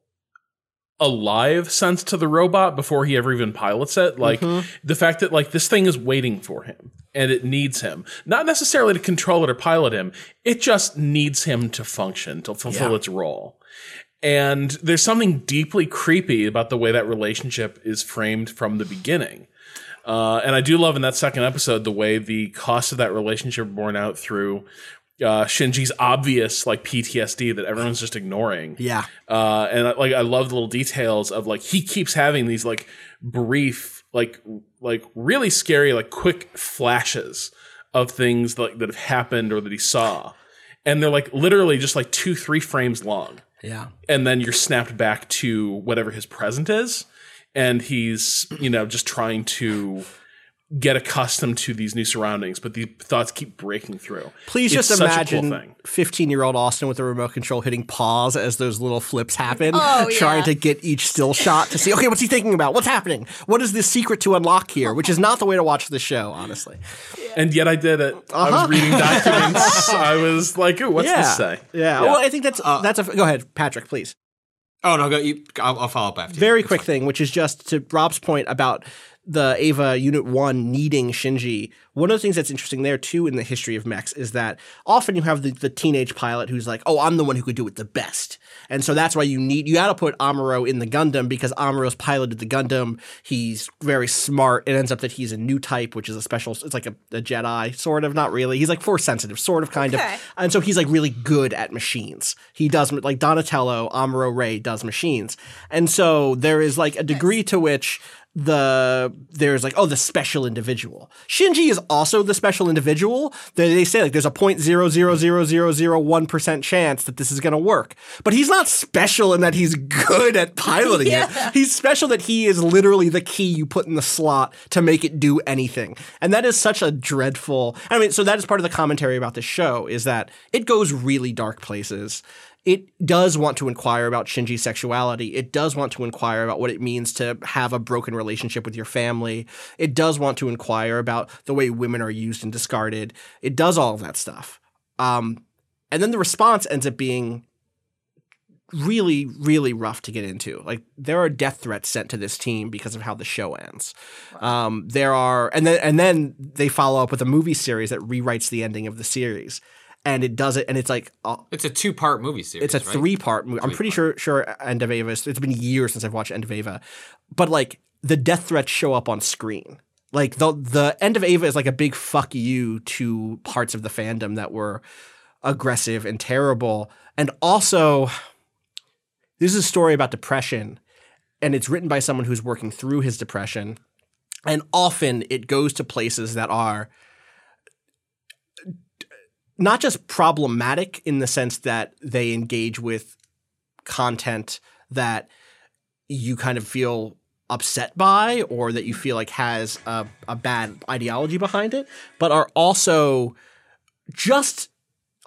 Speaker 1: alive sense to the robot before he ever even pilots it. Like, mm-hmm. the fact that, like, this thing is waiting for him and it needs him. Not necessarily to control it or pilot him, it just needs him to function, to fulfill
Speaker 2: Yeah.
Speaker 1: its role. And there's something deeply creepy about the way that relationship is framed from the beginning. Uh, and I do love in that second episode the way the cost of that relationship borne out through uh, Shinji's obvious like PTSD that everyone's just ignoring.
Speaker 2: yeah,
Speaker 1: Uh, and like I love the little details of like he keeps having these like brief, like like really scary, like quick flashes of things like that have happened or that he saw, and they're like literally just like two three frames long
Speaker 2: yeah.
Speaker 1: and then you're snapped back to whatever his present is and he's you know just trying to get accustomed to these new surroundings but the thoughts keep breaking through
Speaker 2: Please
Speaker 1: It's
Speaker 2: just
Speaker 1: such a cool
Speaker 2: imagine 15 year old Austin with a remote control hitting pause as those little flips happen,
Speaker 3: Oh, yeah.
Speaker 2: trying to get each still shot to see, okay, what's he thinking about? What's happening? What is the secret to unlock here? Which is not the way to watch the show, honestly.
Speaker 1: and yet i did it i was reading documents i was like ooh what's
Speaker 2: Uh-huh. yeah.
Speaker 1: this say
Speaker 2: Yeah. Well, I think that's, that's a, go ahead, Patrick, please.
Speaker 4: Oh no, go. You, I'll, I'll follow up after. you.
Speaker 2: very quick thing, which is just to Rob's point about the Eva Unit 1 needing Shinji, one of the things that's interesting there too in the history of mechs is that often you have the, the teenage pilot who's like, oh, I'm the one who could do it the best. And so that's why you need, you gotta put Amuro in the Gundam because Amuro's piloted the Gundam. He's very smart. It ends up that he's a new type, which is a special, it's like a, a Jedi, sort of, not really. He's like force sensitive, sort of, kind
Speaker 3: Okay.
Speaker 2: of. And so he's like really good at machines. He does, like Donatello, Amuro Ray does machines. And so there is like a degree to which the there's like oh the special individual. Shinji is also the special individual. They, they say like there's a 0.0000001% chance that this is going to work. But he's not special in that he's good at piloting it. He's special that he is literally the key you put in the slot to make it do anything. And that is such a dreadful i mean so that is part of the commentary about this show is that it goes really dark places it does want to inquire about Shinji's sexuality. It does want to inquire about what it means to have a broken relationship with your family. It does want to inquire about the way women are used and discarded. It does all of that stuff. Um, and then the response ends up being really, really rough to get into. Like there are death threats sent to this team because of how the show ends. Um, there are, and then and then they follow up with a movie series that rewrites the ending of the series. And it does it, and it's like uh,
Speaker 4: It's a two part movie series.
Speaker 2: it's a
Speaker 4: right?
Speaker 2: three part movie. I'm pretty sure sure End of Eva. It's been years since I've watched End of Eva, but like the death threats show up on screen. Like the the End of Eva is like a big fuck you to parts of the fandom that were aggressive and terrible, and also this is a story about depression, and it's written by someone who's working through his depression, and often it goes to places that are not just problematic in the sense that they engage with content that you kind of feel upset by or that you feel like has a, a bad ideology behind it, but are also just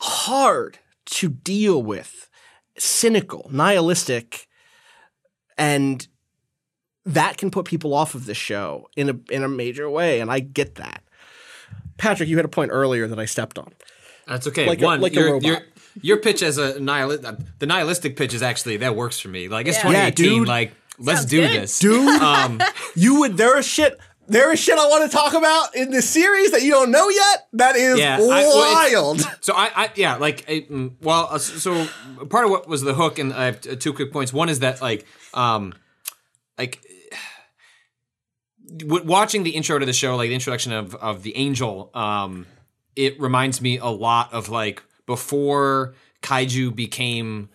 Speaker 2: hard to deal with, cynical, nihilistic, and that can put people off of the show in a in a major way, and I get that. Patrick, you had a point earlier that I stepped on.
Speaker 4: That's okay.
Speaker 2: Like a-
Speaker 4: One,
Speaker 2: like a
Speaker 4: your,
Speaker 2: robot.
Speaker 4: your your pitch as a nihilist, the nihilistic pitch is actually that works for me. Like it's
Speaker 3: Yeah.
Speaker 4: 2018.
Speaker 2: Yeah, dude.
Speaker 4: Like let's
Speaker 3: Sounds
Speaker 4: do
Speaker 3: good.
Speaker 4: this,
Speaker 2: Dude,
Speaker 4: Um,
Speaker 2: you would there is shit there is shit I want to talk about in this series that you don't know yet. That is
Speaker 4: Yeah, I- well,
Speaker 2: wild.
Speaker 4: So I, I yeah, like, I, mm, well, uh, so part of what was the hook, and I have two quick points. One is that like, um, like. w- Watching the intro to the show, like the introduction of of the angel, um, it reminds me a lot of like before kaiju became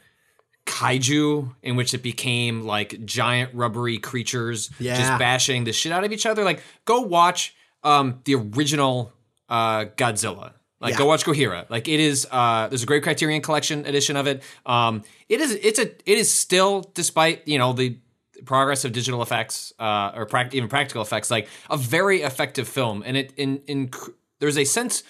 Speaker 4: kaiju, in which it became like giant rubbery creatures
Speaker 2: Yeah.
Speaker 4: just bashing the shit out of each other. Like, go watch um, the original uh, Godzilla. Like,
Speaker 2: Yeah.
Speaker 4: go watch Gojira. Like, it is. Uh, there's a great Criterion Collection edition of it. Um, it is. It's a. It is still, despite you know the progress of digital effects uh, or prac- even practical effects, like a very effective film. And it in in cr- there's a sense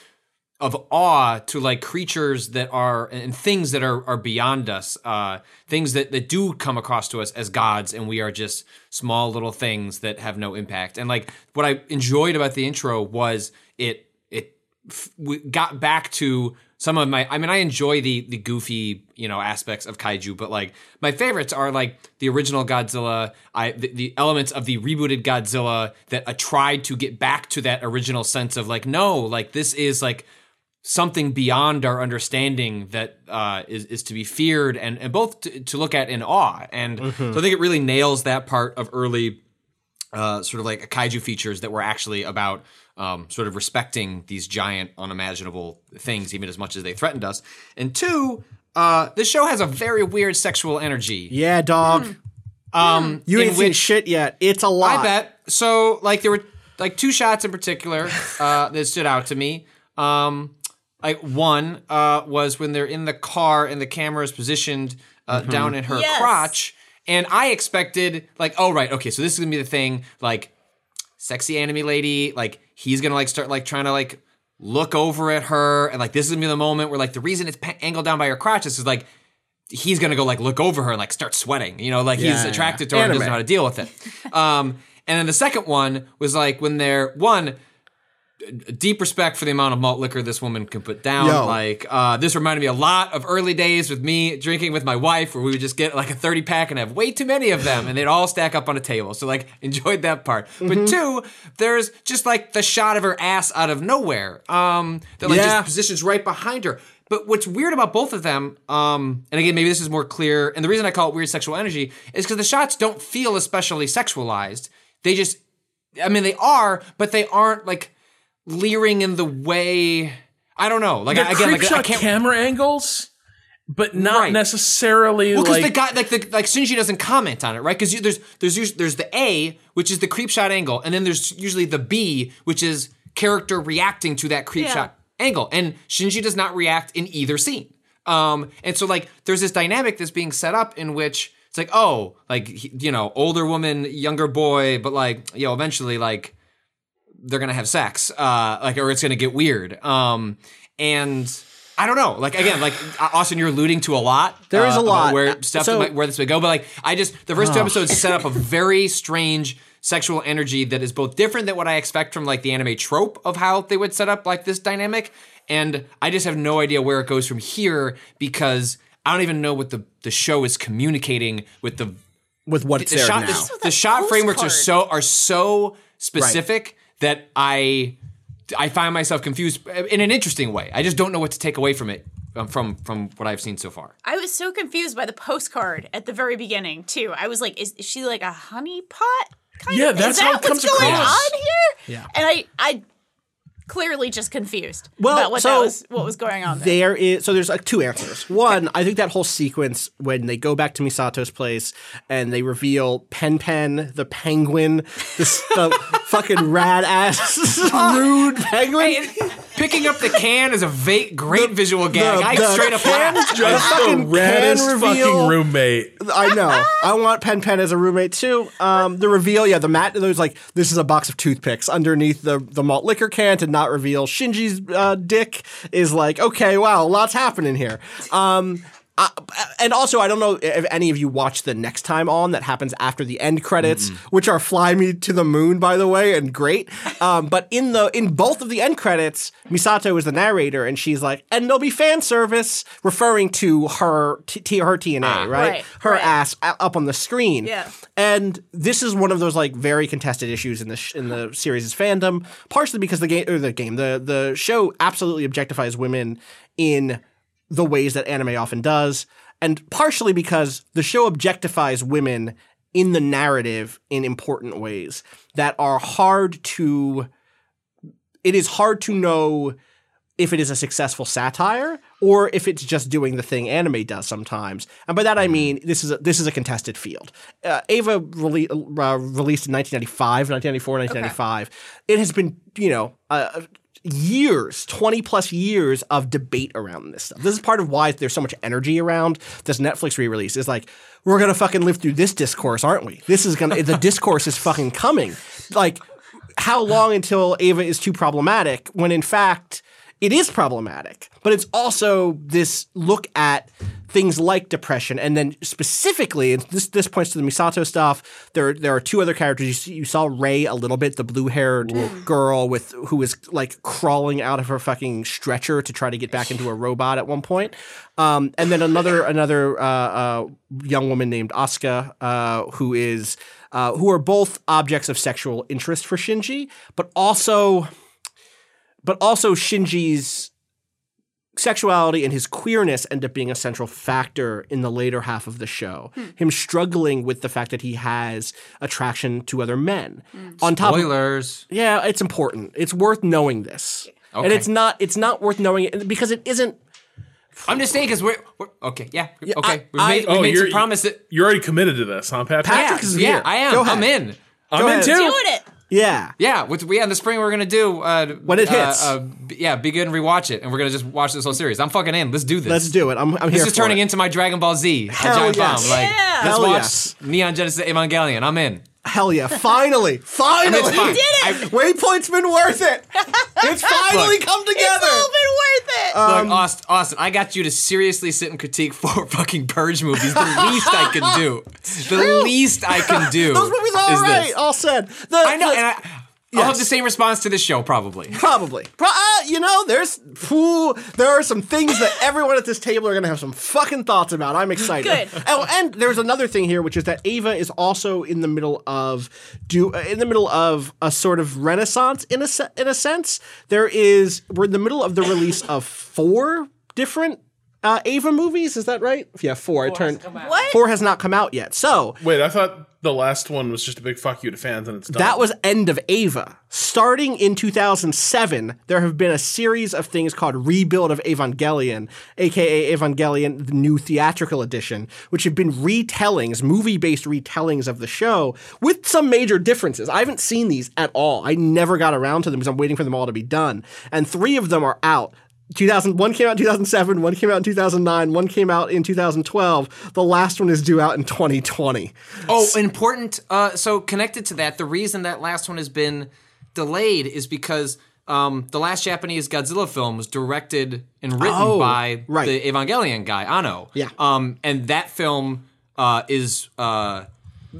Speaker 4: of awe to like creatures that are and things that are are beyond us, uh, things that that do come across to us as gods, and we are just small little things that have no impact. And like what I enjoyed about the intro was it it f- got back to some of my I mean I enjoy the the goofy you know aspects of kaiju but like my favorites are like the original Godzilla I the, the elements of the rebooted Godzilla that uh, tried to get back to that original sense of like no like this is like something beyond our understanding that uh, is is to be feared and and both to, to look at in awe and so I think it really nails that part of early uh, sort of like kaiju features that were actually about um, sort of respecting these giant, unimaginable things, even as much as they threatened us. And two, uh, this show has a very weird sexual energy.
Speaker 2: Yeah, dog.
Speaker 4: Um,
Speaker 2: You
Speaker 4: in
Speaker 2: ain't seen shit yet. It's a lot.
Speaker 4: I bet. So, like, there were like two shots in particular uh, that stood out to me. Um, like one uh, was when they're in the car and the camera is positioned uh, down in her
Speaker 3: Yes.
Speaker 4: crotch, and I expected like, oh right, okay, so this is gonna be the thing, like sexy anime lady, like he's gonna like start like trying to like look over at her, and like this is gonna be the moment where like the reason it's pa- angled down by her crotch is like he's gonna go like look over her and like start sweating, you know, like he's
Speaker 2: Yeah,
Speaker 4: attracted to
Speaker 2: yeah.
Speaker 4: her and doesn't know how to deal with it. Um, and then the second one was like when they're one, deep respect for the amount of malt liquor this woman can put down.
Speaker 2: Yo.
Speaker 4: Like uh, this reminded me a lot of early days with me drinking with my wife, where we would just get like a thirty pack and have way too many of them, and they'd all stack up on a table. So like enjoyed that part.
Speaker 2: Mm-hmm.
Speaker 4: But two, there's just like the shot of her ass out of nowhere. Um, that like
Speaker 2: Yeah.
Speaker 4: just positions right behind her. But what's weird about both of them, um, and again, maybe this is more clear, and the reason I call it weird sexual energy is because the shots don't feel especially sexualized. They just, I mean, they are, but they aren't like leering in the way. I don't know. Like
Speaker 1: They're
Speaker 4: I- again,
Speaker 1: creep
Speaker 4: like I
Speaker 1: shot
Speaker 4: can't.
Speaker 1: camera angles, but not
Speaker 4: Right.
Speaker 1: necessarily
Speaker 4: well, because
Speaker 1: like
Speaker 4: the guy, like the like Shinji doesn't comment on it, right? Because there's there's there's the A, which is the creep shot angle, and then there's usually the B, which is character reacting to that creep
Speaker 3: Yeah.
Speaker 4: shot angle, and Shinji does not react in either scene. Um, and so like there's this dynamic that's being set up in which it's like, oh, like you know, older woman, younger boy, but like you know, eventually like they're gonna have sex, uh, like or it's gonna get weird. Um, and I don't know, like again, like Austin, you're alluding to a lot.
Speaker 2: There is
Speaker 4: uh,
Speaker 2: a lot.
Speaker 4: where
Speaker 2: Uh,
Speaker 4: stuff
Speaker 2: so-
Speaker 4: might, where this would go, but like I just the first two episodes set up a very strange sexual energy that is both different than what I expect from like the anime trope of how they would set up like this dynamic, and I just have no idea where it goes from here because I don't even know what the the show is communicating with the
Speaker 2: with what's
Speaker 4: the
Speaker 2: there
Speaker 4: shot
Speaker 2: now.
Speaker 4: the, the shot frameworks are so are so specific that I I find myself confused in an interesting way. I just don't know what to take away from it um, from from what I've seen so far.
Speaker 3: I was so confused by the postcard at the very beginning too. I was like, is, is she like a honeypot? Kind
Speaker 1: Yeah,
Speaker 3: of?
Speaker 1: that's
Speaker 3: is
Speaker 1: how
Speaker 3: that
Speaker 1: it
Speaker 3: what's
Speaker 1: comes
Speaker 3: going
Speaker 1: across.
Speaker 3: on here?
Speaker 2: Yeah.
Speaker 3: And I, I clearly just confused
Speaker 2: Well,
Speaker 3: about what
Speaker 2: so
Speaker 3: that was, what was going on there.
Speaker 2: there is so there's like two answers. One, I think that whole sequence when they go back to Misato's place and they reveal Pen Pen, the penguin, this the fucking rad ass rude penguin.
Speaker 4: Picking up the can is a va- great visual gag.
Speaker 2: the-
Speaker 4: I
Speaker 2: the
Speaker 4: straight up
Speaker 2: can
Speaker 4: laughed.
Speaker 1: just
Speaker 2: fucking
Speaker 1: the raddest
Speaker 2: can
Speaker 1: fucking
Speaker 2: reveal.
Speaker 1: roommate.
Speaker 2: I know. I want Pen Pen as a roommate too. Um, the reveal, yeah, the mat. There's like this is a box of toothpicks underneath the the malt liquor can to not reveal Shinji's uh, dick is like okay, wow, lots happening here. Um, I, and also, I don't know if any of you watch the next time on that happens after the end credits, which are "Fly Me to the Moon," by the way, and great. Um, but in the in both of the end credits, Misato is the narrator, and she's like, "And there'll be fan service," referring to her t- t- her TNA, right?
Speaker 3: Right,
Speaker 2: Her
Speaker 3: right.
Speaker 2: ass up on the screen.
Speaker 3: Yeah.
Speaker 2: And this is one of those like very contested issues in the sh- in the series' fandom, partially because the game or the game the the show absolutely objectifies women in the ways that anime often does, and partially because the show objectifies women in the narrative in important ways that are hard to it is hard to know if it is a successful satire or if it's just doing the thing anime does sometimes. And by that I mean this is a, this is a contested field. Uh, Eva rele- uh, released in 1995, 1994, 1995. It has been, you know, uh, years, 20 plus years of debate around this stuff. This is part of why there's so much energy around this Netflix re-release. Is like we're going to fucking live through this discourse, aren't we? This is going to the discourse is fucking coming. Like how long until Eva is too problematic when in fact it is problematic, but it's also this look at things like depression, and then specifically, and this this points to the Misato stuff. There there are two other characters. You, see, you saw Rei a little bit, the blue haired girl with who is like crawling out of her fucking stretcher to try to get back into a robot at one point, um, and then another another uh, uh, young woman named Asuka uh, who is. Uh, who are both objects of sexual interest for Shinji, but also but also Shinji's sexuality and his queerness end up being a central factor in the later half of the show. Hmm. Him struggling with the fact that he has attraction to other men. Hmm. On top of
Speaker 4: Spoilers.
Speaker 2: yeah, it's important. It's worth knowing this. And it's not it's not worth knowing it because it isn't
Speaker 4: I'm just saying because we're, we're okay. Yeah.
Speaker 2: Yeah,
Speaker 4: okay. We've
Speaker 2: I-
Speaker 4: made, we
Speaker 1: Oh,
Speaker 4: made
Speaker 1: you're
Speaker 4: some promise that.
Speaker 1: you're already committed to this, huh, Patrick?
Speaker 2: Patrick
Speaker 4: Yeah,
Speaker 2: is
Speaker 4: yeah,
Speaker 2: here.
Speaker 4: I am.
Speaker 2: Go
Speaker 4: I'm
Speaker 2: ahead.
Speaker 4: in.
Speaker 1: I'm in
Speaker 2: ahead.
Speaker 1: too.
Speaker 3: Doing it.
Speaker 2: Yeah.
Speaker 4: Yeah, We yeah, in the spring we're gonna do uh,
Speaker 2: When it
Speaker 4: uh,
Speaker 2: hits.
Speaker 4: Uh, b- yeah, be good and rewatch it, and we're gonna just watch this whole series. I'm fucking in. Let's do this.
Speaker 2: Let's do it. I'm, I'm
Speaker 4: This
Speaker 2: here
Speaker 4: is
Speaker 2: for
Speaker 4: turning
Speaker 2: it.
Speaker 4: into my Dragon Ball Z. a
Speaker 2: Hell
Speaker 4: giant
Speaker 2: yes.
Speaker 4: bomb. Like,
Speaker 3: Yeah.
Speaker 4: let's
Speaker 2: Hell
Speaker 4: watch
Speaker 2: yes.
Speaker 4: Neon Genesis Evangelion. I'm in.
Speaker 2: Hell yeah! Finally, finally,
Speaker 4: it's fine.
Speaker 3: did it.
Speaker 2: Waypoint's been worth it. It's finally
Speaker 4: Look.
Speaker 2: come together.
Speaker 3: It's all been worth it.
Speaker 2: Um,
Speaker 4: Look, Austin, Austin, I got you to seriously sit and critique four fucking Purge movies. The least I can do. The least I can do.
Speaker 2: Those movies are
Speaker 4: is
Speaker 2: all right.
Speaker 4: this.
Speaker 2: All said. The,
Speaker 4: I know,
Speaker 2: the-
Speaker 4: and I, I'll have the same response to this show, probably.
Speaker 2: Probably. Pro- uh, you know, there's phew, there are some things that everyone at this table are going to have some fucking thoughts about. I'm excited.
Speaker 3: Good.
Speaker 2: Oh, and there's another thing here, which is that Eva is also in the middle of do uh, in the middle of a sort of renaissance in a se- in a sense. There is we're in the middle of the release of four different uh, Eva movies. Is that right? Yeah, four. it turned
Speaker 3: What?
Speaker 2: four has not come out yet. So
Speaker 1: Wait, I thought the last one was just a big fuck you to fans and it's done.
Speaker 2: That was end of Eva. Starting in 2007, there have been a series of things called Rebuild of Evangelion, aka Evangelion, the new theatrical edition, which have been retellings, movie based retellings of the show with some major differences. I haven't seen these at all. I never got around to them because I'm waiting for them all to be done. And three of them are out. 2000, one came out in 2007, one came out in 2009, one came out in 2012. The last one is due out in 2020.
Speaker 4: Oh, important. Uh, so connected to that, the reason that last one has been delayed is because um, the last Japanese Godzilla film was directed and written
Speaker 2: Oh,
Speaker 4: by
Speaker 2: right.
Speaker 4: the Evangelion guy Anno.
Speaker 2: Yeah.
Speaker 4: Um, and that film uh, is. Uh,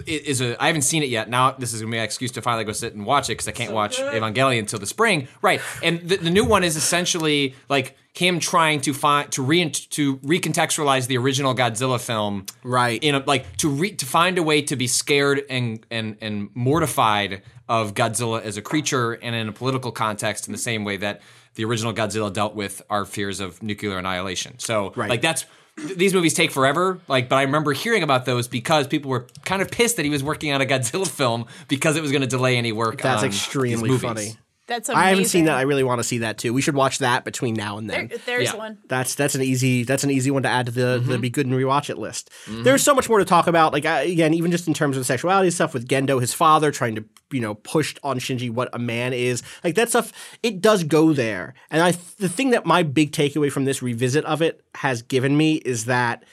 Speaker 4: is a I haven't seen it yet. Now this is gonna be an excuse to finally go sit and watch it because I can't watch Evangelion until the spring. Right, and the, the new one is essentially like him trying to find to re to recontextualize the original Godzilla film.
Speaker 2: Right.
Speaker 4: In a, like to re, to find a way to be scared and and and mortified of Godzilla as a creature and in a political context in the same way that the original Godzilla dealt with our fears of nuclear annihilation. So
Speaker 2: Right.
Speaker 4: like that's th- these movies take forever. Like, but I remember hearing about those because people were kind of pissed that he was working on a Godzilla film because it was going to delay any work.
Speaker 2: That's extremely funny.
Speaker 3: That's amazing.
Speaker 2: I haven't seen that. I really want to see that too. We should watch that between now and then.
Speaker 3: There- there's
Speaker 4: Yeah.
Speaker 3: one.
Speaker 2: That's that's an easy that's an easy one to add to the
Speaker 4: Mm-hmm.
Speaker 2: the be good and rewatch it list. There's so much more to talk about. Like again, even just in terms of sexuality stuff with Gendo, his father trying to you know push on Shinji what a man is. Like that stuff, it does go there. And I the thing that my big takeaway from this revisit of it has given me is that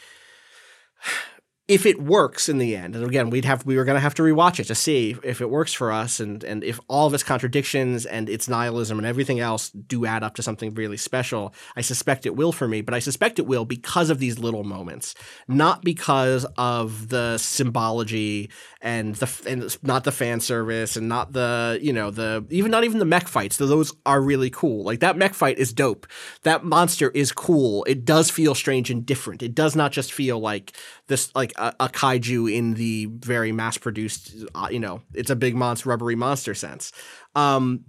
Speaker 2: if it works in the end, and again, we'd have we were going to have to rewatch it to see if it works for us, and and if all of its contradictions and its nihilism and everything else do add up to something really special. I suspect it will for me, but I suspect it will because of these little moments, not because of the symbology and the and not the fan service and not the you know the even not even the mech fights. Though those are really cool. Like that mech fight is dope. That monster is cool. It does feel strange and different. It does not just feel like this like a, a kaiju in the very mass produced uh, you know it's a big monster rubbery monster sense um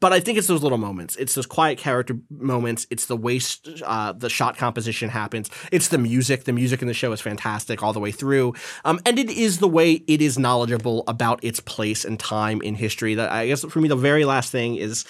Speaker 2: but I think it's those little moments. It's those quiet character moments. It's the way uh, the shot composition happens. It's the music. The music in the show is fantastic all the way through. Um, and it is the way it is knowledgeable about its place and time in history. That I guess for me, the very last thing is,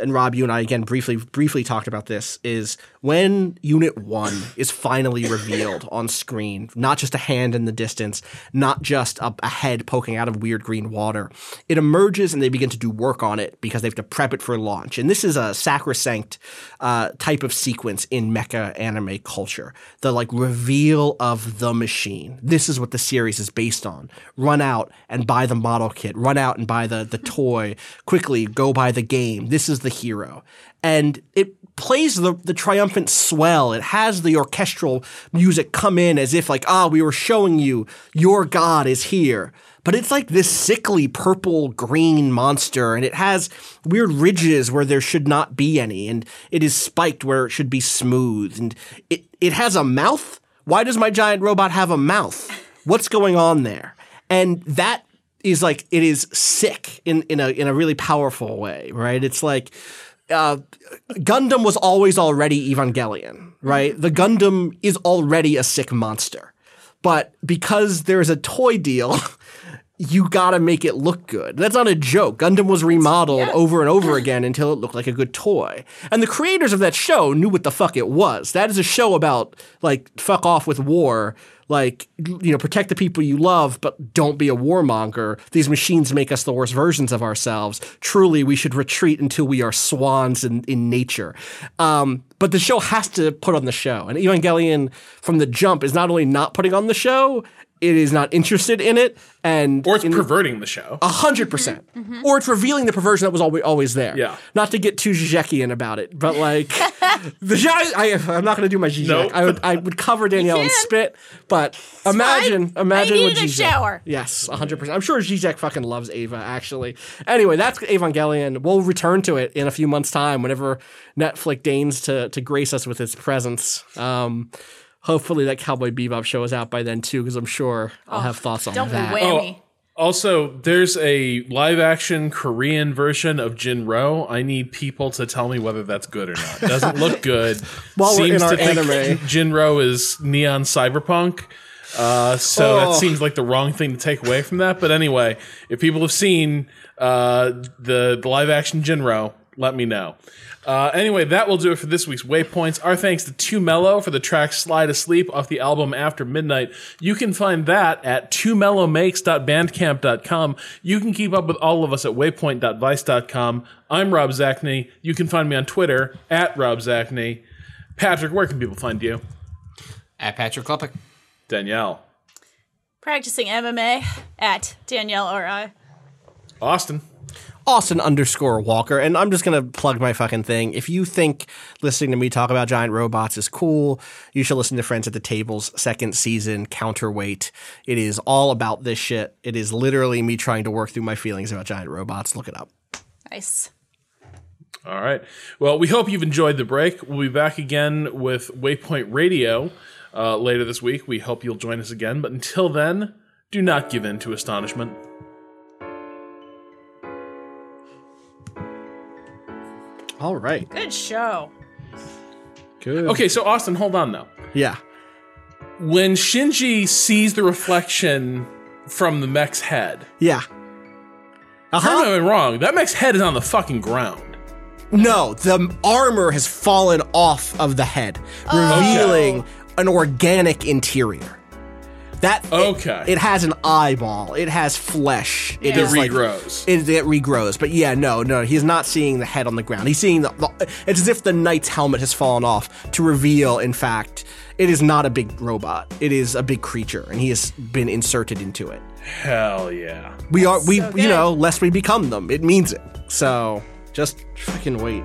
Speaker 2: and Rob, you and I again briefly briefly talked about this is when Unit One is finally revealed on screen, not just a hand in the distance, not just a, a head poking out of weird green water. It emerges and they begin to do work on it because they have to prep it for launch. And this is a sacrosanct uh, type of sequence in mecha anime culture. The like reveal of the machine. This is what the series is based on. Run out and buy the model kit. Run out and buy the the toy. Quickly go buy the game. This is the hero. And it plays the, the triumphant swell. It has the orchestral music come in as if like, ah, we were showing you your god is here but it's like this sickly purple green monster and it has weird ridges where there should not be any and it is spiked where it should be smooth and it, it has a mouth why does my giant robot have a mouth what's going on there and that is like it is sick in, in a in a really powerful way right it's like uh, Gundam was always already Evangelion, right? The Gundam is already a sick monster. But because there's a toy deal, you gotta make it look good. That's not a joke. Gundam was remodeled over and over again until it looked like a good toy. And the creators of that show knew what the fuck it was. That is a show about, like, fuck off with war. Like, you know, protect the people you love, but don't be a warmonger. These machines make us the worst versions of ourselves. Truly, we should retreat until we are swans in, in nature. Um, but the show has to put on the show. And Evangelion, from the jump, is not only not putting on the show, it is not interested in it, and
Speaker 1: Or it's
Speaker 2: in-
Speaker 1: perverting the show.
Speaker 2: a hundred percent, or it's revealing the perversion that was always always there.
Speaker 1: Yeah.
Speaker 2: Not to get too Zizekian about it, but like the Zizek- I, I'm not going to do my Zizek.
Speaker 1: Nope.
Speaker 2: I would I would cover Danielle
Speaker 3: and
Speaker 2: spit, but imagine
Speaker 3: fine.
Speaker 2: imagine
Speaker 3: I
Speaker 2: what
Speaker 3: a
Speaker 2: Zizek-
Speaker 3: shower.
Speaker 2: Yes, hundred percent. I'm sure Zizek fucking loves Eva. Actually, anyway, that's Evangelion. We'll return to it in a few months' time whenever Netflix deigns to to grace us with its presence. Um, hopefully that Cowboy Bebop show is out by then too, because I'm sure I'll have thoughts on
Speaker 3: Double
Speaker 2: that.
Speaker 3: whammy.
Speaker 1: Oh, also, there's a live action Korean version of Jin-Roh. I need people to tell me whether that's good or not. Doesn't look good.
Speaker 2: While we're in our
Speaker 1: think
Speaker 2: anime.
Speaker 1: Jin-Roh is neon cyberpunk. Uh, so
Speaker 2: Oh.
Speaker 1: that seems like the wrong thing to take away from that. But anyway, if people have seen uh, the, the live action Jin-Roh, let me know. Uh, anyway, that will do it for this week's Waypoints. Our thanks to Too Mellow for the track Slide Asleep off the album After Midnight. You can find that at twomellowmakes.bandcamp.com. You can keep up with all of us at waypoint.vice.com. I'm Rob Zacny. You can find me on Twitter at Rob Zacny. Patrick, where can people find you?
Speaker 4: At Patrick Klepek.
Speaker 1: Danielle.
Speaker 3: Practicing MMA at Danielle R.I.
Speaker 1: Austin.
Speaker 2: Austin underscore Walker. And I'm just going to plug my fucking thing. If you think listening to me talk about giant robots is cool, you should listen to Friends at the Table's second season, Counterweight. It is all about this shit. It is literally me trying to work through my feelings about giant robots. Look it up.
Speaker 3: Nice.
Speaker 1: All right. Well, we hope you've enjoyed the break. We'll be back again with Waypoint Radio uh, later this week. We hope you'll join us again. But until then, do not give in to astonishment.
Speaker 2: All right.
Speaker 3: Good show.
Speaker 2: Good.
Speaker 1: Okay, so Austin, hold on though.
Speaker 2: Yeah.
Speaker 1: When Shinji sees the reflection from the mech's head,
Speaker 2: Yeah. Uh
Speaker 1: tell me
Speaker 2: huh.
Speaker 1: if I'm wrong. That mech's head is on the fucking ground.
Speaker 2: No, the armor has fallen off of the head, revealing an organic interior. That
Speaker 1: Okay.
Speaker 2: It, has an eyeball. It has flesh. It
Speaker 1: It
Speaker 2: is like-
Speaker 1: regrows.
Speaker 2: It, it regrows. But yeah, no, no, he's not seeing the head on the ground. He's seeing the, the. It's as if the knight's helmet has fallen off to reveal, in fact, it is not a big robot. It is a big creature, and he has been inserted into it.
Speaker 1: Hell yeah.
Speaker 2: We are, we,
Speaker 3: so
Speaker 2: you know, lest we become them. It means it. So just fucking wait.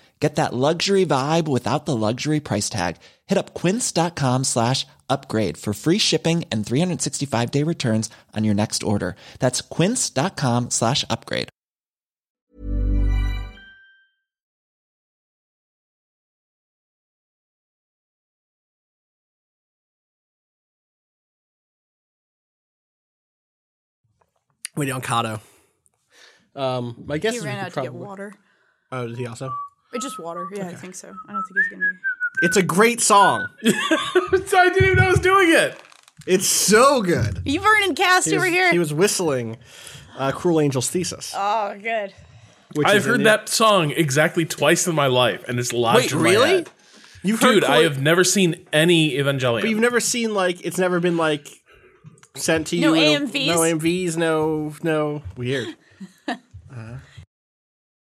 Speaker 5: Get that luxury vibe without the luxury price tag. Hit up quince.com slash upgrade for free shipping and 365 day returns on your next order. That's quince.com slash upgrade.
Speaker 2: Waiting on Kato. Um, my guess
Speaker 3: He
Speaker 2: is we
Speaker 3: ran
Speaker 2: could
Speaker 3: out to get water.
Speaker 2: Oh, did he also?
Speaker 3: Or just water. Yeah, I think so. I don't think he's gonna be.
Speaker 2: It's a great song.
Speaker 1: I didn't even know I was doing it.
Speaker 2: It's so good.
Speaker 3: You Vernon cast
Speaker 2: He
Speaker 3: over
Speaker 2: was,
Speaker 3: here.
Speaker 2: he was whistling uh, "Cruel Angel's Thesis."
Speaker 3: oh, good.
Speaker 2: Which
Speaker 1: I've
Speaker 2: is in
Speaker 1: heard
Speaker 2: the-
Speaker 1: that song exactly twice in my life, and it's lodged
Speaker 2: Wait,
Speaker 1: in my
Speaker 2: really?
Speaker 1: head.
Speaker 2: You've heard
Speaker 1: Dude,
Speaker 2: Cruel-
Speaker 1: I have never seen any Evangelion.
Speaker 2: But you've never seen like it's never been like sent to you.
Speaker 3: No
Speaker 2: in a-
Speaker 3: AMVs?
Speaker 2: No AMVs. No, no. Weird.